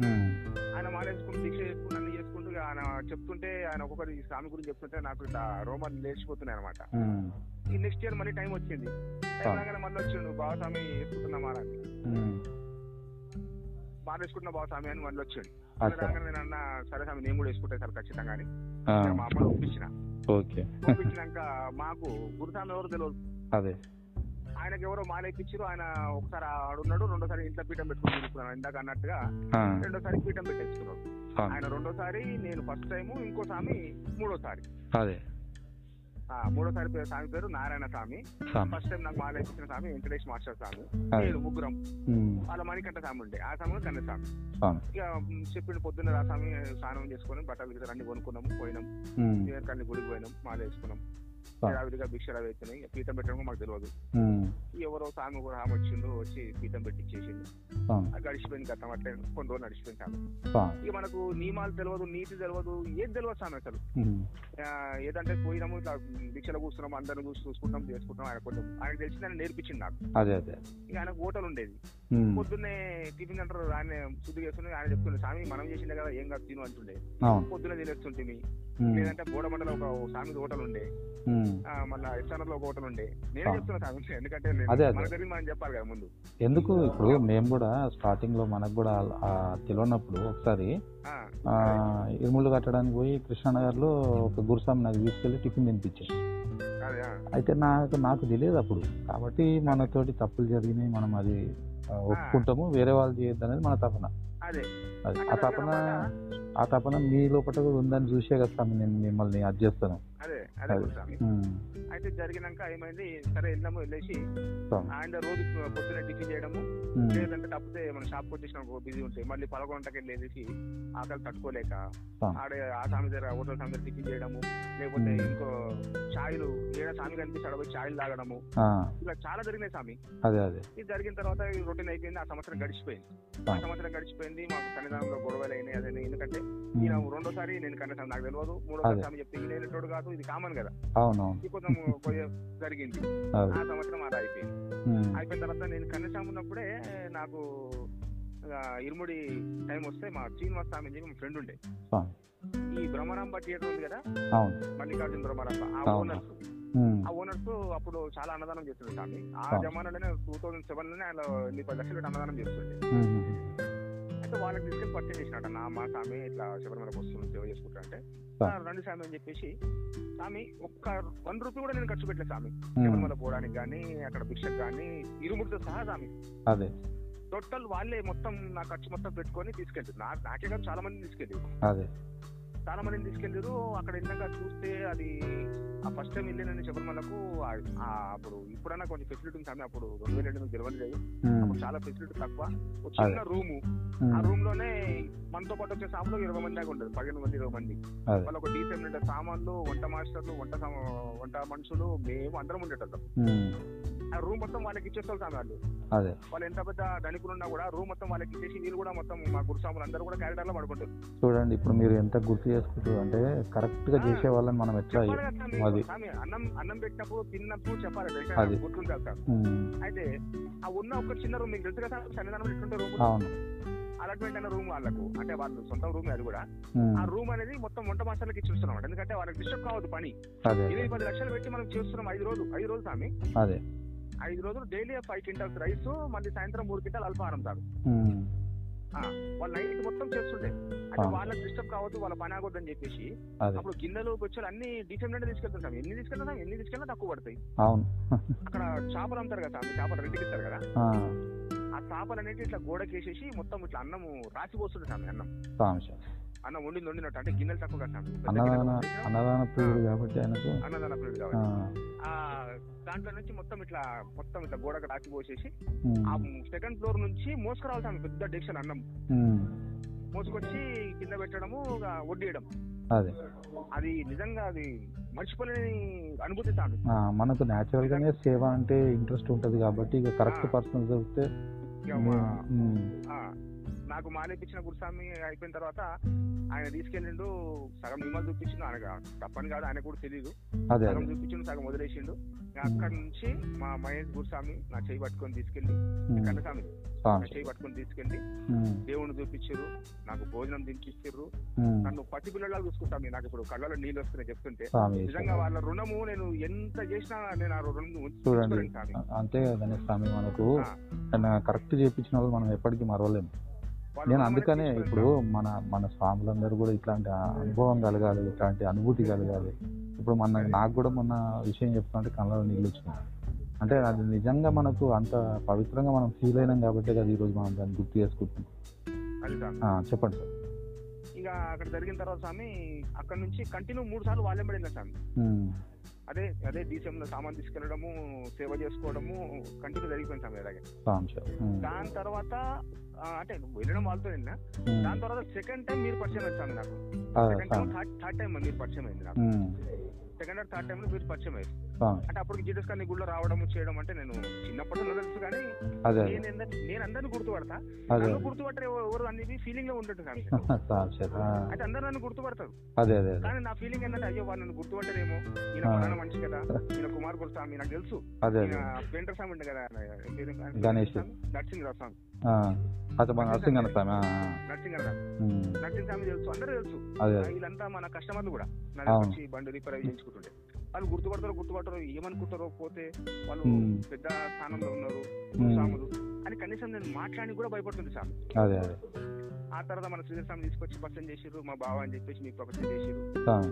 ఉమ్, ఆయన మాల వేసుకుని దీక్ష చేసుకుని అన్ని చేసుకుంటూ ఆయన చెప్తుంటే ఆయన ఒక్కొక్కరి స్వామి గురించి చెప్తుంటే నాకు ఇట్లా రోమాలు లేచిపోతున్నాయి అనమాట ఈ నెక్స్ట్ ఇయర్ మళ్ళీ టైం వచ్చింది. టైం రాగానే మళ్ళీ వచ్చిండు బావ స్వామి వేసుకుంటున్నా మాల వేసుకుంటున్నా బావ స్వామి అని మళ్ళీ వచ్చిండు రాగానే నేను అన్న సరే స్వామి నేను కూడా వేసుకుంటే సార్ ఖచ్చితంగా అని. మా అమ్మని ఒప్పించిన. ఓకే. ఒప్పించినాక మాకు గురుస్వామి ఎవరు తెలియదు అదే. ఆయనకి ఎవరో మాల ఇప్పించారు ఆయన ఒకసారి ఆడున్నాడు రెండోసారి ఇంట్లో పీఠం పెట్టుకుని తీసుకున్నాను ఇందాక అన్నట్టుగా రెండోసారి పీఠం పెట్టేసుకున్నాడు. ఆయన రెండోసారి నేను ఫస్ట్ టైం ఇంకో స్వామి మూడోసారి. అదే. మూడోసారి పేరు స్వామి పేరు నారాయణ స్వామి ఫస్ట్ టైం నాకు మాల ఇచ్చిన స్వామి వెంకటేష్ మాస్టర్ స్వామి నేను ముగ్గురం. వాళ్ళ మణికంఠ స్వామి ఉండే. ఆ స్వామి కన్న స్వామి ఇక మ్, చెప్పిండు పొద్దున్న ఆ స్వామి స్నానం చేసుకొని బట్టలు గిట్టలు అన్ని కొనుక్కున్నాము పోయినాం. కన్ని గుడికి పోయినాం మాల వేసుకున్నాం. యావిడిగా భిక్షలు అవి అవుతున్నాయి పీఠం పెట్టడం మాకు తెలియదు ఎవరో స్వామి కూడా ఆమె వచ్చిండు వచ్చి పీఠం పెట్టించేసిండు గడిచిపోయింది గతం అట్లే కొన్ని రోజులు నడిచిపోయింది స్వామి ఇక మనకు నియమాలు తెలియదు నీతి తెలియదు ఏది తెలియదు స్వామి అసలు. ఏదంటే పోయినాము ఇట్లా దీక్షలో కూర్చున్నాం అందరం చూసి చూసుకుంటాం చేసుకుంటాం ఆయన కొంచెం ఆయన తెలిసి ఆయన నేర్పించింది నాకు. అదే అదే. ఇక ఆయన హోటల్ ఉండేది. పొద్దున్నే టిఫిన్ అంటారు ఆయన శుద్ధి చేస్తుండే ఆయన చెప్తుండే స్వామి మనం చేసిండే కదా ఏం కాదు తిను అంటుండే. పొద్దున్నే తినేస్తుంటిమి ఉమ్, లేదంటే బోడమండలో ఒక స్వామి హోటల్ ఉండే. ఆ, మళ్ళా ఎస్ఆర్ఆర్లో ఒక హోటల్ ఉండే నేనే. చెప్తున్నా స్వామి ఎందుకంటే అదే, అదే. మనం చెప్పాలి కదా ముందు. ఎందుకు ఇప్పుడు మేము కూడా స్టార్టింగ్లో మనకు కూడా ఆ తెలియనప్పుడు ఒకసారి ఆ, ఆ, ఇరుముళ్ళు కట్టడానికి పోయి కృష్ణానగర్లో ఒక గురుస్వామి నాకు తీసుకెళ్ళి టిఫిన్ తినిపించాడు అదే ఆ. అయితే నాకు నాకు తెలియదు అప్పుడు. కాబట్టి మనతోటి తప్పులు జరిగినాయి మనం అది ఆ, ఒప్పుకుంటాము వేరే వాళ్ళు చేయొద్దు అనేది మన తపన. అదే. అది. ఆ తపన ఆ తపన మీ లోపల కూడా ఉందని చూసే కదా స్వామి నేను మిమ్మల్ని అది చేస్తాను. అదే అదే ఉమ్, అయితే జరిగినాక ఏమైంది సరే వెళ్దాము వెళ్ళేసి స్వామి ఆయన రోజు పొద్దున్న టిఫిన్ చేయడము లేదంటే తప్పితే మన షాప్ వచ్చేసిన బిజీ ఉంటాయి మళ్ళీ పదకొండకి వెళ్ళేసి ఆకలి తట్టుకోలేక. ఆడే ఆ స్వామి దగ్గర హోటల్ స్వామి దగ్గర టిఫిన్ చేయడము లేకపోతే. ఇంకో ఛాయలు ఏడా స్వామి కనిపిస్తే పోయి ఛాయలు తాగడము. ఇలా చాలా జరిగినాయి స్వామి. అదే అదే. ఇది జరిగిన తర్వాత రొటీన్ అయిపోయింది ఆ సంవత్సరం గడిచిపోయింది. ఆ. సంవత్సరం గడిచిపోయింది మాకు సన్నిధానంలో గొడవలు అయినాయి అదే ఎందుకంటే ఈయన రెండోసారి నేను కనీసం నాకు తెలియదు మూడోసారి. స్వామి చెప్తే నేను కాదు. ఇది కామన్ కదా. అవునవును. ఇది కొంచెం జరిగింది. ఆ సంవత్సరం అది అయిపోయింది. అయిపోయిన తర్వాత నేను కన్యాస్వామి ఉన్నప్పుడే నాకు ఇరుముడి టైం వస్తే మా శ్రీనివాస్ స్వామి అని చెప్పి మా ఫ్రెండ్ ఉండే. ఈ బ్రహ్మరాంబ థియేటర్ ఉంది కదా? అవును. మల్లికార్జున బ్రహ్మరాంబ. ఆ అవును. ఓనర్స్ ఆ ఓనర్స్ అప్పుడు చాలా అన్నదానం చేస్తుండే స్వామి. ఆ అవును. జమానాలోనే టూ థౌసండ్ సెవెన్లోనే ఆయన ఎన్ని పది లక్షలు అన్నదానం చేస్తుండే. అయితే వాళ్ళకి తీసుకెళ్ళి పరిచయం చేసినట్ట నా మా స్వామి ఇట్లా శబరిమలకు వస్తుంది సేవ చేసుకుంటా అంటే ఆ. "ఆ, రండి స్వామి అని చెప్పేసి స్వామి ఒక్క వన్ రూపీ కూడా నేను ఖర్చు పెట్టలేదు స్వామి. శబరిమల పోవడానికి కానీ అక్కడ భిక్షకు కానీ ఇరుముడితో సహా స్వామి. అదే. టోటల్ వాళ్ళే మొత్తం నా ఖర్చు మొత్తం పెట్టుకొని తీసుకెళ్తారు. నా నాకే కాదు చాలా మంది తీసుకెళ్ళారు చాలా మందిని తీసుకెళ్ళారు అక్కడ వెళ్ళాక చూస్తే అది ఆ ఫస్ట్ టైం వెళ్ళానని శబరిమలకు అప్పుడు ఇప్పుడన్నా కొంచెం ఫెసిలిటీ ఉంది అప్పుడు రెండు వేల తెలియలేదు ఉమ్, అప్పుడు చాలా ఫెసిలిటీ తక్కువ. ఒక చిన్న రూము. ఆ రూమ్లోనే మనతో పాటు వచ్చే సామాన్లు ఇరవై మంది దాకా ఉండదు పదిహేను మంది ఇరవై మంది. వాళ్ళు ఒక డీసెంట్ ఉండే సామాన్లు వంట మాస్టర్లు వంట వంట మనుషులు మేము అందరం ఉండేటోళ్ళం. ఆ రూమ్ మొత్తం వాళ్ళకి ఇచ్చేస్తాం సార్ వాళ్ళు. అదే. వాళ్ళు ఎంత పెద్ద ధనికులు ఉన్నా కూడా రూమ్ మొత్తం వాళ్ళకి ఇచ్చేసి వీళ్ళు కూడా మొత్తం మా గురుస్వాములు అందరూ కూడా క్యారిడార్లో పడుకుంటారు. చూడండి ఇప్పుడు మీరు ఎంత గుర్తు చేసుకుంటారు అంటే కరెక్ట్గా చేసే వాళ్ళని మనం ఎట్లా అది. అన్నం అన్నం పెట్టినప్పుడు తిన్నప్పుడు చెప్పాలి గుర్తుంటారు సార్. అయితే ఆ ఉన్న ఒక చిన్న రూమ్ మీకు తెలుసు కదా సన్నిధానం ఎట్లుంటే రూమ్? అవును. అలాట్మెంట్ అయిన రూమ్ వాళ్ళకు అంటే వాళ్ళు సొంత రూమ్ అది కూడా. ఆ రూమ్ అనేది మొత్తం వంట మాస్టర్లకి ఇచ్చిస్తున్నాం ఎందుకంటే వాళ్ళకి డిస్టర్బ్ కావద్దు పని. ఇరవై పది లక్షలు పెట్టి మనం చేస్తున్నాం ఐదు రోజులు ఐదు రోజులు స్వామి అదే. ఐదు రోజులు డైలీ ఫైవ్ క్వింటల్స్ రైస్ మళ్ళీ సాయంత్రం మూడు క్వింటాల్ అల్పాహారం ఉమ్, వాళ్ళు నైట్ మొత్తం చేస్తుండే. అంటే. వాళ్ళకి డిస్టర్బ్ కావద్దు వాళ్ళ పని ఆగొద్దు అని చెప్పేసి అప్పుడు గిన్నెలు బొచ్చులు అన్ని డీసెంట్ తీసుకెళ్తాం ఎన్ని తీసుకెళ్తాం ఎన్ని తీసుకెళ్ళినా తక్కువ పడతాయి. అవును. అక్కడ చేపలు అమ్ముతారు కదా చేపలు రెండుకి ఇస్తారు కదా. ఆ, చేపలు అనేది ఇట్లా గోడకి వేసేసి మొత్తం ఇట్లా అన్నము రాసి పోస్తుంది స్వామి అన్నం. అన్నం వండింది వండినట్టు. అంటే గిన్నెలు తక్కువ పెద్ద అన్నదాన అన్నదాన ప్రియుడు కాబట్టి ఆయనకు అన్నదాన ఆ, కావాలి ఆ. దాంట్లో నుంచి మొత్తం ఇట్లా మొత్తం ఇట్లా గోడకు రాసి పోసేసి ఆ సెకండ్ ఫ్లోర్ నుంచి మోసుకురావాలి స్వామి పెద్ద డెక్షన్ అన్నం మోసుకొచ్చి కింద పెట్టడము వడ్డీయడం అదే. అది నిజంగా అది మర్చిపోలేని అనుభూతి మనకు న్యాచురల్ గానే సేవ అంటే ఇంట్రెస్ట్ ఉంటది కాబట్టి ఇక కరెక్ట్. పర్సన్ దొరికితే నాకు మాలేపించిన గురుస్వామి అయిపోయిన తర్వాత ఆయన తీసుకెళ్ళిండు సగం నిమ్మలు చూపించిండు ఆయన తప్పని కాదు ఆయన కూడా తెలియదు సగం చూపించిండు సగం వదిలేసిండు. అక్కడి నుంచి మా మహేష్ గురుస్వామి నా చేయి పట్టుకొని తీసుకెళ్ళి కన్నస్వామి నా చేయి పట్టుకొని తీసుకెళ్ళి దేవుణ్ణి చూపించారు నాకు భోజనం ఉమ్, నన్ను పసి పిల్లలా చూసుకుంటాను నాకు ఇప్పుడు కళ్ళలో నీళ్ళు వస్తున్నాయి చెప్తుంటే. నిజంగా వాళ్ళ రుణము నేను ఎంత చేసినా నేను ఆ రుణం చూడండి. అంతే కదండి స్వామి మనకు కరెక్ట్ చేపించిన వాళ్ళు మనం ఎప్పటికీ మరవలేము. నేను అందుకనే ఇప్పుడు మన మన స్వాములందరూ కూడా ఇట్లాంటి అనుభవం కలగాలి ఇట్లాంటి అనుభూతి కలగాలి. ఇప్పుడు మన నాకు కూడా మొన్న విషయం చెప్తుంటే కళ్ళలో నీళ్ళు వచ్చినాయి అంటే అది నిజంగా మనకు అంత పవిత్రంగా మనం ఫీల్ అయినాం కాబట్టి కదా ఈరోజు మనం దాన్ని గుర్తు చేసుకుంటున్నాం. చెప్పండి సార్. ఇక అక్కడ జరిగిన తర్వాత స్వామి అక్కడ నుంచి కంటిన్యూ మూడు సార్లు వాళ్ళే పడింది స్వామి. అదే అదే డీసీఎం లో సామాన్ తీసుకెళ్ళడము సేవ చేసుకోవడము కంటిన్యూ జరిగిపోయింది స్వామి అలాగే దాని తర్వాత అంటే వెళ్ళడం వాళ్ళతో ఉమ్, దాని తర్వాత సెకండ్ టైం మీరు పరిచయం అయింది నాకు. Second time third third time మీరు పరిచయం అయింది నాకు. సెకండ్ థర్డ్ టైం లో మీరు పరిచయం అయ్యారు. స్వామి అంటే అప్పుడు జీటస్ కానీ గుళ్ళో రావడం చేయడం అంటే నేను చిన్నప్పటి నుండి తెలుసు కానీ నేను నేను అందరిని గుర్తుపడతా. అదే నన్ను గుర్తుపట్టారు ఎవరు అనేది ఫీలింగ్లో ఉంటుంది స్వామి స్వామి సార్ (laughs) ఆ, అయితే అందరూ నన్ను గుర్తుపడతారు. కానీ నా ఫీలింగ్ ఏంటంటే అయ్యో వాళ్ళు నన్ను గుర్తుపట్టరేమో. ఈయన. పలానా మనిషి కదా. ఈయన కుమార్ గురుస్వామి నాకు తెలుసు. పెయింటర్ స్వామి ఉండే కదా గణేష్. స్వామి? నరసింహరావు స్వామి. అన్న. స్వామి ఉమ్, నరసింహ స్వామి తెలుసు అందరూ తెలుసు. వీళ్ళంతా మన కస్టమర్లు కూడా. నా వచ్చి బండి రిపేర్ అవి చేయించుకుంటుండే వాళ్ళు గుర్తుపడతారో గుర్తుపడతారో ఏమనుకుంటారో పోతే వాళ్ళు. పెద్ద స్థానంలో ఉన్నారు మ్మ్. స్వాములు అని కనీసం నేను మాట్లాడి కూడా భయపడుతుంది అదే ఆ తర్వాత మన శ్రీధర్ స్వామి తీసుకొచ్చి పర్సన్ చేసిర్రు మా బావ అని చెప్పేసి మీకు ప్రపంచం చేసిర్రు.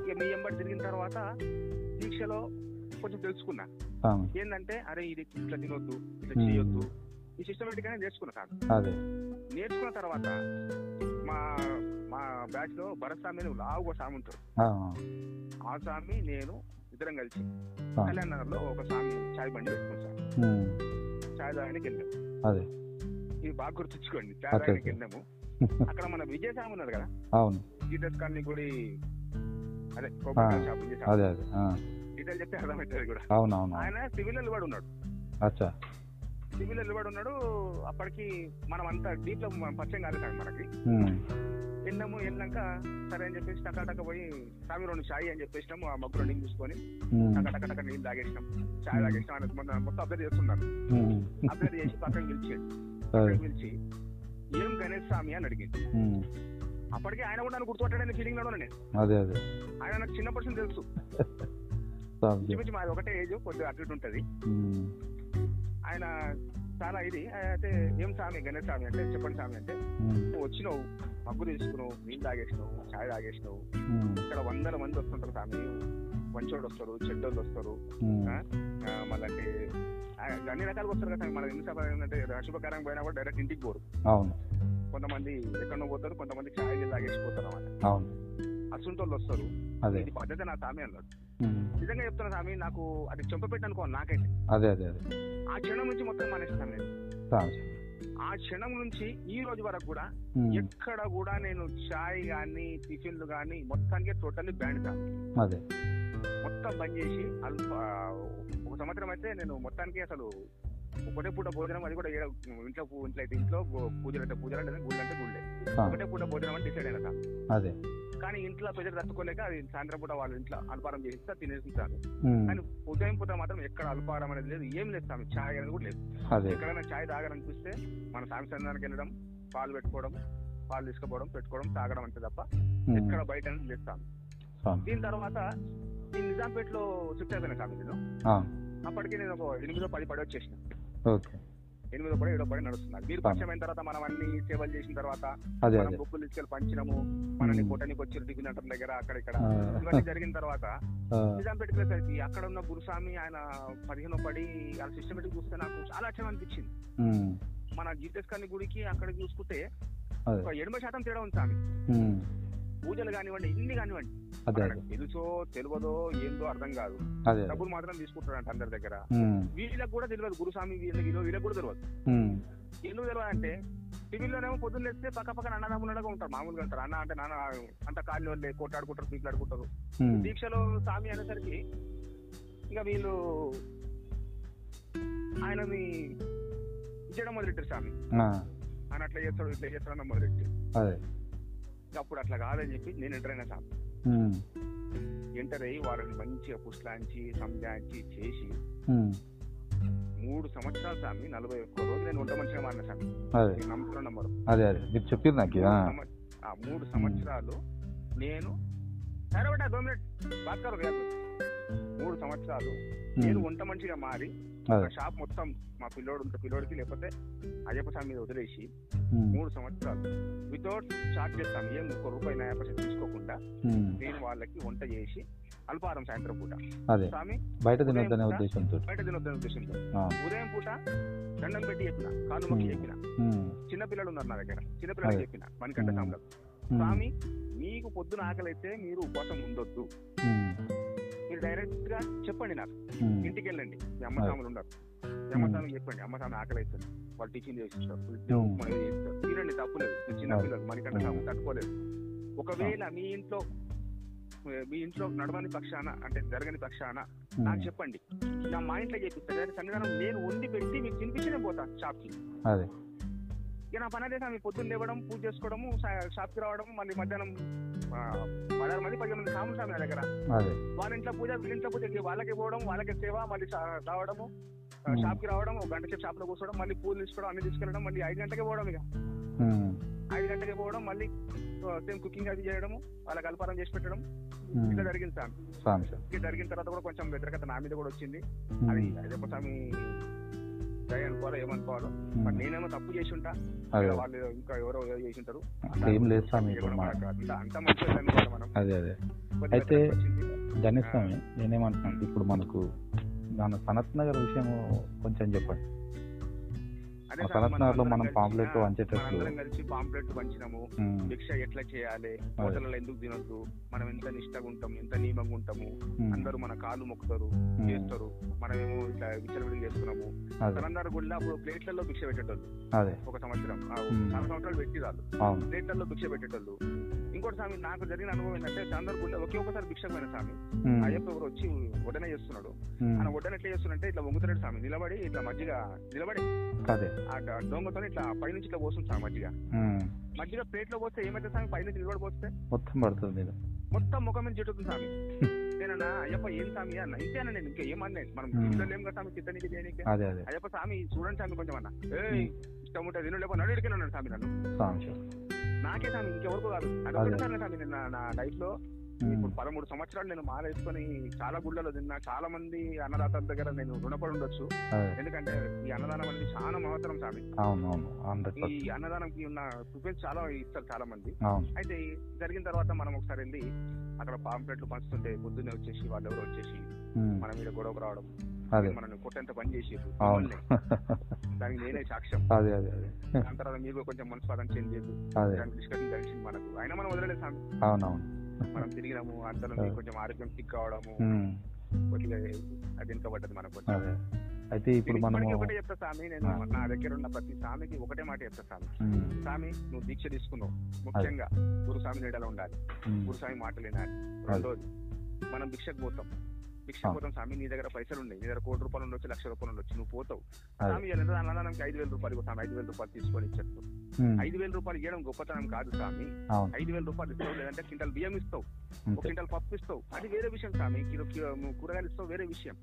ఇక మీ ఎంబడి తిరిగిన తర్వాత దీక్షలో కొంచెం తెలుసుకున్నా. ఏంటంటే అరే ఇది ఇట్లా తినొద్దు ఇట్లా. చేయొద్దు ఈ సిస్టమేటిక్ గానే నేర్చుకున్నా సార్. అదే. నేర్చుకున్న తర్వాత మా మా బ్యాచ్లో భరత్ స్వామి అని లావు ఒక స్వామి ఉంటారు. ఆ, స్వామి నేను ఇద్దరం కలిసి. కళ్యాణ్ నగర్లో ఒక స్వామి చాయ్ బండి పెట్టుకున్నాం సార్. చాయ్ తాగడానికి వెళ్ళాము అదే. ఇది బాగా గుర్తుంచుకోండి చాయ్ తాగడానికి. వెళ్ళాము. అక్కడ మన విజయ స్వామి ఉన్నారు కదా? అవును. జీటస్ కాలనీ గుడి అదే షాప్ విజయ స్వామి ఆ, డీటెయిల్ చెప్తే అర్థమవుతుంది కూడా. అవును అవును అవును. ఆయన సివిల్ నిలబడి ఉన్నాడు. అచ్చా. సివిల్ నిలబడి ఉన్నాడు. అప్పటికి మనం అంతా డీప్లో పరిచయం కాలేదు మనకి. వెళ్ళాము వెళ్ళాక సరే అని చెప్పేసి టకా టక పోయి స్వామి రెండు చాయ్ అని చెప్పేసినాము ఆ మగ్గు రెండు చూసుకొని ఉమ్, టక టక టక నీళ్ళు తాగేసినాం. చాయ్ తాగేసినాం అని మొత్తం మొత్తం అబ్జర్వ్ చేస్తున్నారు. అబ్జర్వ్ చేసి పక్కన పిలిచాడు పిలిచి ఏం గణేష్ స్వామి అని అడిగింది. అప్పటికి ఆయన కూడా నన్ను గుర్తుపట్టాడని ఫీలింగ్లో నేను. అదే అదే. ఆయన నాకు చిన్నప్పటి నుంచి తెలుసు. (laughs) మాది ఒకటే ఏజ్ కొద్దిగా ఇటు ఉంటది. ఆయన చాలా ఇది. అయితే ఏం స్వామి గణేష్ స్వామి అంటే చెప్పండి స్వామి అంటే నువ్వు వచ్చినావు మగ్గు తీసుకున్నావు నీళ్ళు తాగేసినావు చాయ్ తాగేసినావు. ఇక్కడ వందల మంది వస్తుంటారు స్వామి. మంచోళ్ళు వస్తారు చెడ్డోళ్ళు వస్తారు. మళ్ళీ అన్ని రకాలుగా వస్తారు కదా మన ఎన్ని సభ ఏంటంటే శుభకార్యం పోయినా కూడా డైరెక్ట్ ఇంటికి పోరు. అవును. కొంతమంది ఎక్కడో పోతారు కొంతమంది చాయ్ నీళ్ళు తాగేసిపోతారు అన్నమాట. అవును. అసంటోళ్ళు వస్తారు. అదే. ఇది పద్ధతి నా స్వామి అన్నాడు. నిజంగా చెప్తున్నా స్వామి నాకు అది చెంపపెట్టి అనుకో నాకైతే. అదే అదే అదే. ఆ క్షణం నుంచి మొత్తం మానేస్తాను నేను ఆ క్షణం నుంచి ఈ రోజు వరకు కూడా ఎక్కడ కూడా నేను చాయ్ కానీ టిఫిన్లు కానీ మొత్తానికి టోటల్లీ బ్యాండ్ కాదు అదే. మొత్తం బంద్ చేసి అల్ప ఒక సంవత్సరం అయితే నేను మొత్తానికి అసలు ఒకటే పూట భోజనం అది కూడా ఇంట్లో ఇంట్లో అయితే ఇంట్లో పూజలు అయితే పూజలు లేదా గుళ్ళు. అంటే గుళ్ళే ఒకటే పూట భోజనం అని డిసైడ్ అయినా. అదే. కానీ ఇంట్లో ప్రజలు తట్టుకోలేక అది సాయంత్రం పూట వాళ్ళ ఇంట్లో అల్పారం చేసి తినేసింటారు ఉమ్, కానీ ఉదయం పూట మాత్రం ఎక్కడ అల్పారం అనేది లేదు. ఏం లేదు స్వామి ఛాయ్ అనేది కూడా లేదు. ఎక్కడైనా ఛాయ్ తాగాలనిపిస్తే మన స్వామి సందానికి వెళ్ళడం పాలు పెట్టుకోవడం పాలు తీసుకుపోవడం పెట్టుకోవడం తాగడం అంతే తప్ప ఎక్కడ బయట అనేది లేదు దీని తర్వాత ఈ నిజాంపేటలో షిఫ్ట్ అయిపోయినా స్వామి నేను? అప్పటికి నేను ఒక ఎనిమిదో పది పడి వచ్చేసిన. ఓకే. ఎనిమిదో పడి ఏడో పడి నడుస్తున్నారు మీరు. పరిచయం అయిన తర్వాత మనం అన్ని సేవలు చేసిన తర్వాత మనం బుక్కులు తీసుకెళ్ళి పంచినాము. మనని. కొట్టనికి వచ్చి అంటారు దగ్గర అక్కడ ఇక్కడ. ఇవన్నీ జరిగిన తర్వాత ఆ, నిజాంపేటకి వెళ్ళేసరికి అక్కడ ఉన్న గురుస్వామి ఆయన పదిహేనో పడి ఆ సిస్టమేటిక్ చూస్తే నాకు చాలా ఆశ్చర్యం అనిపించింది. మన జీతస్ కాని గుడికి అక్కడ చూసుకుంటే ఒక ఎనభై శాతం తేడా ఉంది స్వామి. పూజలు కానివ్వండి ఇన్ని కానివ్వండి. తెలుసో తెలియదో ఏందో అర్థం కాదు. డబ్బులు మాత్రం తీసుకుంటారంట అందరి దగ్గర. వీళ్ళకి కూడా తెలియదు గురుస్వామి వీళ్ళకి వీళ్ళు- వీళ్ళకి కూడా తెలియదు. ఎందుకు తెలియదు అంటే టీవీలోనేమో పొద్దున్న లేస్తే పక్క పక్కన అన్నదమ్ములుగా ఉంటారు మామూలుగా ఉంటారు. అన్న అంటే నాన్న అంత కాళ్ళు వాళ్ళే కొట్టాడుకుంటారు పీట్లాడుకుంటారు ఉమ్, దీక్షలో స్వామి అనేసరికి ఇంకా వీళ్ళు ఆయనని ఇచ్చడం మొదలెట్టారు స్వామి. ఆయన అట్లా చేస్తాడు ఇట్లా చేస్తాడన్న మొదలెట్టి. అదే. ఇంకా అప్పుడు అట్లా కాదని చెప్పి నేను ఎంటర్ అయినా ఉమ్, ఎంటర్ అయ్యి వారిని మంచిగా పుష్లాంచి సంజాయించి చేసి మూడు సంవత్సరాలు స్వామి నలభై ఒక్క రోజు నేను వంట మంచిగా మారిన స్వామి. నేను నమ్ముతున్న నంబరు. అదే అదే. మీరు చెప్పారు నాకు ఆ, మూడు సంవత్సరాలు నేను సరే బేటా దో మినిట్ బాత్ కరో భయ్యా తుమ్. మూడు సంవత్సరాలు. నేను వంట మనిషిగా మారి షాప్ మొత్తం మా పిల్లోడు ఉంటే పిల్లోడికి లేకపోతే అయ్యప్ప స్వామి మీద వదిలేసి మూడు సంవత్సరాలు. వితౌట్ చార్జ్ చేస్తాం. ఏం ఒక్క రూపాయి నయా పైసలు తీసుకోకుండా నేను వాళ్ళకి వంట చేసి అల్పారం సాయంత్రం పూట. స్వామి బయట తినొద్దనే ఉద్దేశంతో. బయట తినొద్దనే ఉద్దేశంతో. ఉదయం పూట దండం పెట్టి చెప్పిన కాలు మొక్కి చెప్పిన. ఉమ్, చిన్న పిల్లలు ఉన్నారు నా దగ్గర. చిన్న పిల్లలు అదే. చెప్పిన మణికంఠ స్వామి మీకు పొద్దున ఆకలి అయితే మీరు ఉపవాసం ఉండొద్దు. మీరు డైరెక్ట్గా చెప్పండి నాకు. ఇంటికి వెళ్ళండి మీ అమ్మ అదే. స్వాములు ఉన్నారు మీ అమ్మ స్వామికి చెప్పండి. అమ్మ స్వామి ఆకలి అవుతుంది వాళ్ళు టిఫిన్ చేస్తారు తినండి తప్పులేదు మీరు చిన్న. పిల్లలు మణికంఠ స్వామి తట్టుకోలేదు. ఒకవేళ మీ ఇంట్లో మీ ఇంట్లో నడవని పక్షాన అంటే జరగని పక్షాన నాకు చెప్పండి. నా మా ఇంట్లో చెప్పిస్తారు అదే సన్నిధానం నేను వండి పెట్టి మీకు తినిపించి నేను పోతాను షాప్కి. అదే. ఇక నా పని అదే సార్ పొద్దున్న లేవడం పూజ చేసుకోవడము షాప్కి రావడం మళ్ళీ మధ్యాహ్నం పదహారు మంది పదిహేను మంది సాములు స్వామి నా దగ్గర. అదే. వాళ్ళ ఇంట్లో పూజ వీళ్ళ ఇంట్లో పూజకి వాళ్ళకి పోవడం వాళ్ళకి సేవ మళ్ళీ రావడము Hmm. షాప్కి రావడం ఒక గంట సేపు షాప్లో కూర్చోవడం మళ్ళీ పూలు తీసుకోవడం అన్ని తీసుకెళ్ళడం మళ్ళీ ఐదు గంటకే పోవడం ఇక. ఐదు గంటకే పోవడం మళ్ళీ సేమ్ కుకింగ్ అది చేయడము వాళ్ళకి అల్పారం చేసి పెట్టడం ఇట్లా జరిగింది సార్. స్వామి ఇది జరిగిన తర్వాత కూడా కొంచెం వ్యతిరేకత నా మీద కూడా వచ్చింది. అది అయ్యప్ప స్వామి దయ అనుకోవాలో ఏమనుకోవాలో. నేనేమో తప్పు చేసి ఉంటా అదే వాళ్ళు ఇంకా ఎవరో ఏదో చేసి ఉంటారు ఏం లేదు స్వామి ఇప్పుడు ఎవరో మా మనకు అంత అనుకోవాలి మనం. అదే అదే. అయితే. గణేష్ స్వామి నేనేమంటున్నాను ఇప్పుడు మనకు మన సనత్ నగర్ విషయం కొంచెం చెప్పండి. అదే ఆ సార్ సనత్ నగర్లో అందరం మనం పాంప్లెట్ వంచేటప్పుడు కలిసి పాంప్లెట్ పంచినాము ఉమ్, భిక్ష ఎట్లా చేయాలి? హోటల్లో ఎందుకు తినొద్దు? మనం ఎంత నిష్టగా ఉంటాం ఎంత నియమంగా ఉంటాము? అందరూ మన కాళ్ళు మొక్కుతారు చేస్తారు. మనమేమో ఇట్లా విచ్చలవిడిగా చేస్తున్నాము. తెలంగాణ గుడిలో అప్పుడు ప్లేట్లలో భిక్ష పెట్టేటోళ్ళు. ఒక సంవత్సరం. చాలా సంవత్సరాలు పెట్టి రాదు ప్లేట్లలో భిక్ష పెట్టేటోళ్ళు. ఇంకోటి స్వామి నాకు జరిగిన అనుభవం ఏంటంటే చాందర్ గుడిలో ఒకే ఒకసారి భిక్ష పోయిన స్వామి అయ్యప్ప ఎవరు వచ్చి వడ్డన చేస్తున్నాడు. ఆయన వడ్డన ఎట్లా చేస్తున్నట్టే ఇట్లా వంగుతున్నాడు స్వామి. నిలబడి ఇట్లా మజ్జిగ నిలబడి. ఆ దొంగతో ఇట్లా పైనుంచి ఇట్లా పోస్తుంది స్వామి మజ్జిగ. మజ్జిగ ప్లేట్లో పోస్తే ఏమైతే స్వామి? పైనుంచి నిలబడి పోస్తే? మొత్తం పడుతుంది మొత్తం ముఖం మీద చెట్టుతుంది స్వామి. నేనన్నా అయ్యప్ప ఏం స్వామి అన్న? ఇంతేనా నేను ఇంకా ఏమన్నా మనం. ఇంట్లో లేం కదా స్వామి చిత్తనికి దేనికి? అయ్యప్ప స్వామి చూడండి స్వామి కొంచెం అన్న. ఏ ఇష్టం ఉంటే తిను లేకపోతే నడు అన్నాడు స్వామి నన్ను. నాకే స్వామి ఇంకెవరికో కాదు. అది అదే. ఒకటేసారి స్వామి నేను నా- లైఫ్లో ఇప్పుడు పదమూడు సంవత్సరాలు నేను మాల వేసుకొని చాలా గుళ్ళలో తిన్నా. చాలా మంది అన్నదాతల దగ్గర నేను రుణపడి ఉండొచ్చు. ఎందుకంటే ఈ అన్నదానం అనేది చాలా మహత్తరం స్వామి హండ్రెడ్ ఈ అన్నదానంకి ఉన్న ప్రిఫరెన్స్ చాలా ఇస్తారు చాలా మంది అయితే జరిగిన తర్వాత మనం ఒకసారి వెళ్ళి అక్కడ పాంప్లెట్లు పంచుతుంటే పొద్దున్నే వచ్చేసి వాళ్ళు ఎవరు వచ్చేసి మన మీద గొడవకు రావడం. అదే. మనల్ని కొట్టేంత పని అవును. దానికి నేనే సాక్ష్యం. (laughs) అదే అదే అదే. దాని తర్వాత మీరు కొంచెం మనస్పాదం చేంజ్ దానికి డిస్కషన్ కలిసింది మనకు. అయినా మనం వదలలేదు స్వామి అవునవును. మనం తిరిగినాము అంతలో కొంచెం ఆరోగ్యం సిక్ కావడము. ఉమ్, కొద్దిగా అది వెనుక పడ్డది మనకు అయితే ఇప్పుడు ఇప్పటికీ ఒకటే చెప్తా స్వామి నేను. నా దగ్గర ఉన్న ప్రతి స్వామికి ఒకటే మాట చెప్తా స్వామి స్వామి నువ్వు దీక్ష తీసుకున్నావు. ముఖ్యంగా గురుస్వామి నీడలో ఉండాలి. గురుస్వామి మాటలు వినాలి. రెండోది మనం భిక్షకు పోతాం. భిక్షకు ఆ. పోతాం స్వామి నీ దగ్గర పైసలు ఉన్నాయి. నీ దగ్గర కోటి రూపాయలు ఉండొచ్చు లక్ష రూపాయలు ఉండొచ్చు. నువ్వు పోతావు. స్వామి అన్నదానంకి ఐదు వేల రూపాయలు స్వామి. ఐదు వేల రూపాయలు తీసుకొని ఇచ్చేస్తావు ఐదు వేల రూపాయలు ఇవ్వడం గొప్పతనం కాదు స్వామి. ఐదు వేల రూపాయలు ఇస్తావు లేదంటే క్వింటల్ బియ్యం ఇస్తావు ఒక క్వింటల్ పప్పు ఇస్తావు. అది వేరే విషయం స్వామి. కూరగాయలు ఇస్తావు వేరే విషయం.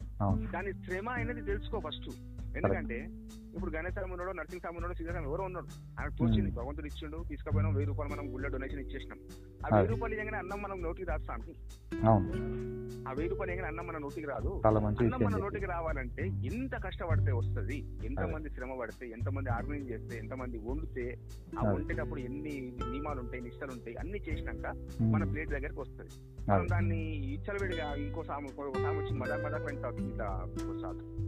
దాని శ్రమ అనేది తెలుసుకో ఫస్ట్. ఎందుకంటే ఇప్పుడు గణేశ స్వామి ఉన్నాడు నరసింహ స్వామి ఉన్నాడు శ్రీధర్ ఎవరో ఉన్నాడు ఆయన తోచింది భగవంతుడు ఇచ్చిండు తీసుకుపోయినాం వెయ్యి రూపాయలు మనం గుళ్ళ డొనేషన్ ఇచ్చేసినాం ఆ వెయ్యి. రూపాయలు ఇవ్వగానే అన్నం మనం నోటికి రాదు స్వామి అవును ఆ వెయ్యి రూపాయలు ఇవ్వగానే అన్నం మన నోటికి రాదు అన్నం మన. నోటికి రావాలంటే ఎంత కష్టపడితే వస్తది ఎంత అదే. మంది శ్రమ పడితే ఎంత మంది ఆర్గనైజ్ చేస్తే ఎంత మంది వండితే ఆ. వండేటప్పుడు ఎన్ని నియమాలు ఉంటాయి నిష్టలు ఉంటాయి అన్ని చేసినాక మన ప్లేట్ దగ్గరికి వస్తుంది మనం. దాన్ని ఇచ్చలవిడిగా ఇంకో సాము సాము వచ్చి మదర్ మదర్ పెంట ఇట్లా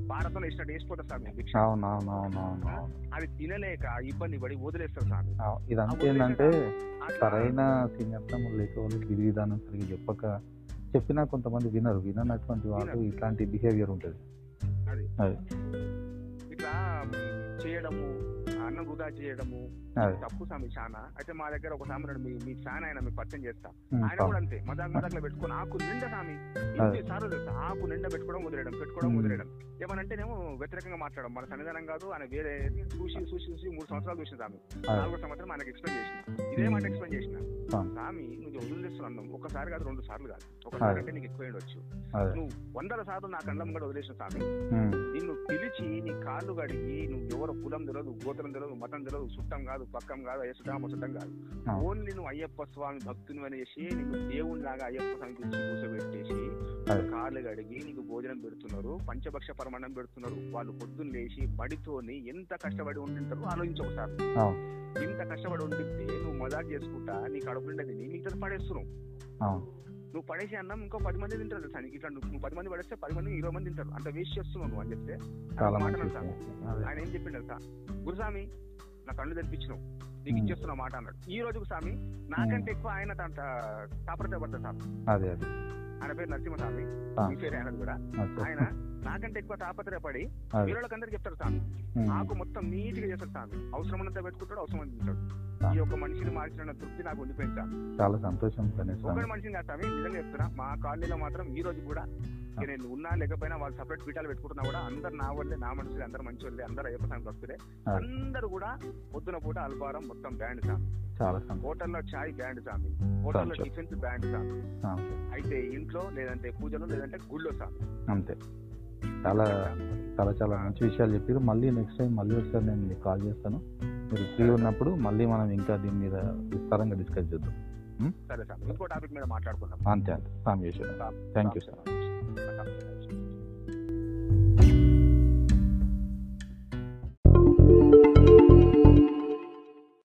భారతంలో ఇష్టం వేసిపోతారు స్వామి భిక్ష అది తినలేక ఇబ్బంది పడి వదిలేస్తారు అవును. ఇదంతా ఏంటంటే సరైన సీనియర్తం లేక వాళ్ళు విధి విధానం సరిగ్గా చెప్పక చెప్పినా కొంతమంది వినరు. విననటువంటి వాళ్ళు. ఇట్లాంటి బిహేవియర్ ఉంటుంది. అది. ఇట్లా చేయడము అన్నం వృధా చేయడము తప్పు స్వామి చాలా అయితే మా దగ్గర ఒక ఉన్నాడు, మీ మీ ఫ్యాన్ ఆయన మీకు పరిచయం చేస్తా. ఆయన కూడా అంతే మదాక్ మదాక్లో పెట్టుకొని ఆకు నిండా. ఎన్ని సార్లు తెలుసా? ఆకు నిండా పెట్టుకోవడం వదిలేయడం పెట్టుకోవడం. వదిలేయడం. ఏమనంటేనేమో వ్యతిరేకంగా మాట్లాడడం. మన సన్నిధానం కాదు ఆయన వేరే చూసి చూసి చూసి మూడు సంవత్సరాలు చూసిన స్వామి అదే. నాలుగో సంవత్సరం ఆయనకు ఎక్స్ప్లెయిన్ చేసిన. ఇదే మాట ఎక్స్ప్లెయిన్ చేసిన. స్వామి. స్వామి నువ్వు వదిలేస్తున్నాను ఒకసారి కాదు రెండు సార్లు కాదు. ఒకసారి. అంటే నీకు ఎక్కువ ఉండొచ్చు. నువ్వు వందల సార్లు నా కళ్ళం కూడా వదిలేసిన స్వామి. నిన్ను పిలిచి నీ కాళ్ళు కడిగి నువ్వు ఎవరు కులం తెలియదు గోత్రం తెలియదు మతం తెలియదు చుట్టం కాదు పక్కం కాదు అయ్యసుటం ముసటం కాదు. ఓన్లీ నువ్వు అయ్యప్ప స్వామి భక్తుని అనేసి నిన్ను దేవుని లాగా అయ్యప్ప స్వామి గురించి కూర్చోబెట్టేసి. కాళ్ళు కడిగి నీకు భోజనం పెడుతున్నారు పంచభక్ష పరమాణం పెడుతున్నారు. వాళ్ళు పొద్దున్న లేచి బడితోని ఎంత కష్టపడి ఉంటుంటారో ఆలోచించు ఒకసారి. ఇంత కష్టపడి ఉంటుంటే నువ్వు మజాక్ చేసుకుంటా నీ కడుపు నిండా తిని నీకు పడేస్తున్నావు. నువ్వు పడేసి అన్నం ఇంకో పది మంది తింటారు తెలుసా నీకు? ఇట్లా నువ్వు పది మంది పడేస్తే పది మంది ఇరవై మంది తింటారు. అంత వేస్ట్ చేస్తున్నావు నువ్వు అని చెప్తే. ఆయన ఆయన ఏం చెప్పిండు తెలుసా? గురుస్వామి నా కళ్ళు తెరిపించినావు. నీకు. ఇచ్చేస్తున్న మాట అన్నాడు. ఈ రోజుకు స్వామి నాకంటే ఎక్కువ ఆయన తాపరత పడతా స్వామి అదే అదే. ఆయన పేరు నరసింహస్వామి. ఆ, మీ పేరు ఆయనది కూడా. ఆయన నాకంటే ఎక్కువ తాపత్రయపడి అదే. వీళ్ళకి అందరికి చెప్తారు స్వామి నాకు మొత్తం నీట్గా చేస్తాడు స్వామి అవసరం ఉన్నంత పెట్టుకుంటాడు అవసరం తింటాడు. ఈ యొక్క మనిషిని మార్చిన తృప్తి నాకు ఉండిపోయింది చాలా సంతోషం ఒకటి మనిషిని కాదు స్వామి నిజంగా చెప్తున్నా మా కాలనీలో మాత్రం ఈ రోజు కూడా నేను ఉన్నా లేకపోయినా వాళ్ళు సపరేట్ పీఠాలు పెట్టుకుంటున్నా కూడా అందరు నా వాళ్ళే నా మనుషులే అందరు మంచి వాళ్ళే అందరు అయ్యప్ప స్వామి భక్తులే. అందరూ కూడా పొద్దున పూట అల్పారం మొత్తం బ్యాండ్ స్వామి హోటల్లో చాయ్ బ్యాండ్ స్వామి హోటల్లో. టిఫిన్స్ బ్యాండ్ స్వామి అయితే ఇంట్లో లేదంటే పూజలు లేదంటే గుళ్ళో స్వామి అంతే. చాలా చాలా చాలా మంచి విషయాలు చెప్పారు. మళ్ళీ నెక్స్ట్ టైం మళ్ళీ ఒకసారి నేను మీకు కాల్ చేస్తాను. మీరు ఫ్రీ ఉన్నప్పుడు మళ్ళీ మనం ఇంకా దీని మీద విస్తారంగా డిస్కస్ చేద్దాం. సరే స్వామి ఇంకో టాపిక్ మీద మాట్లాడుకుందాం. అంతే అంతే. చేశారు థ్యాంక్ యూ సార్ సార్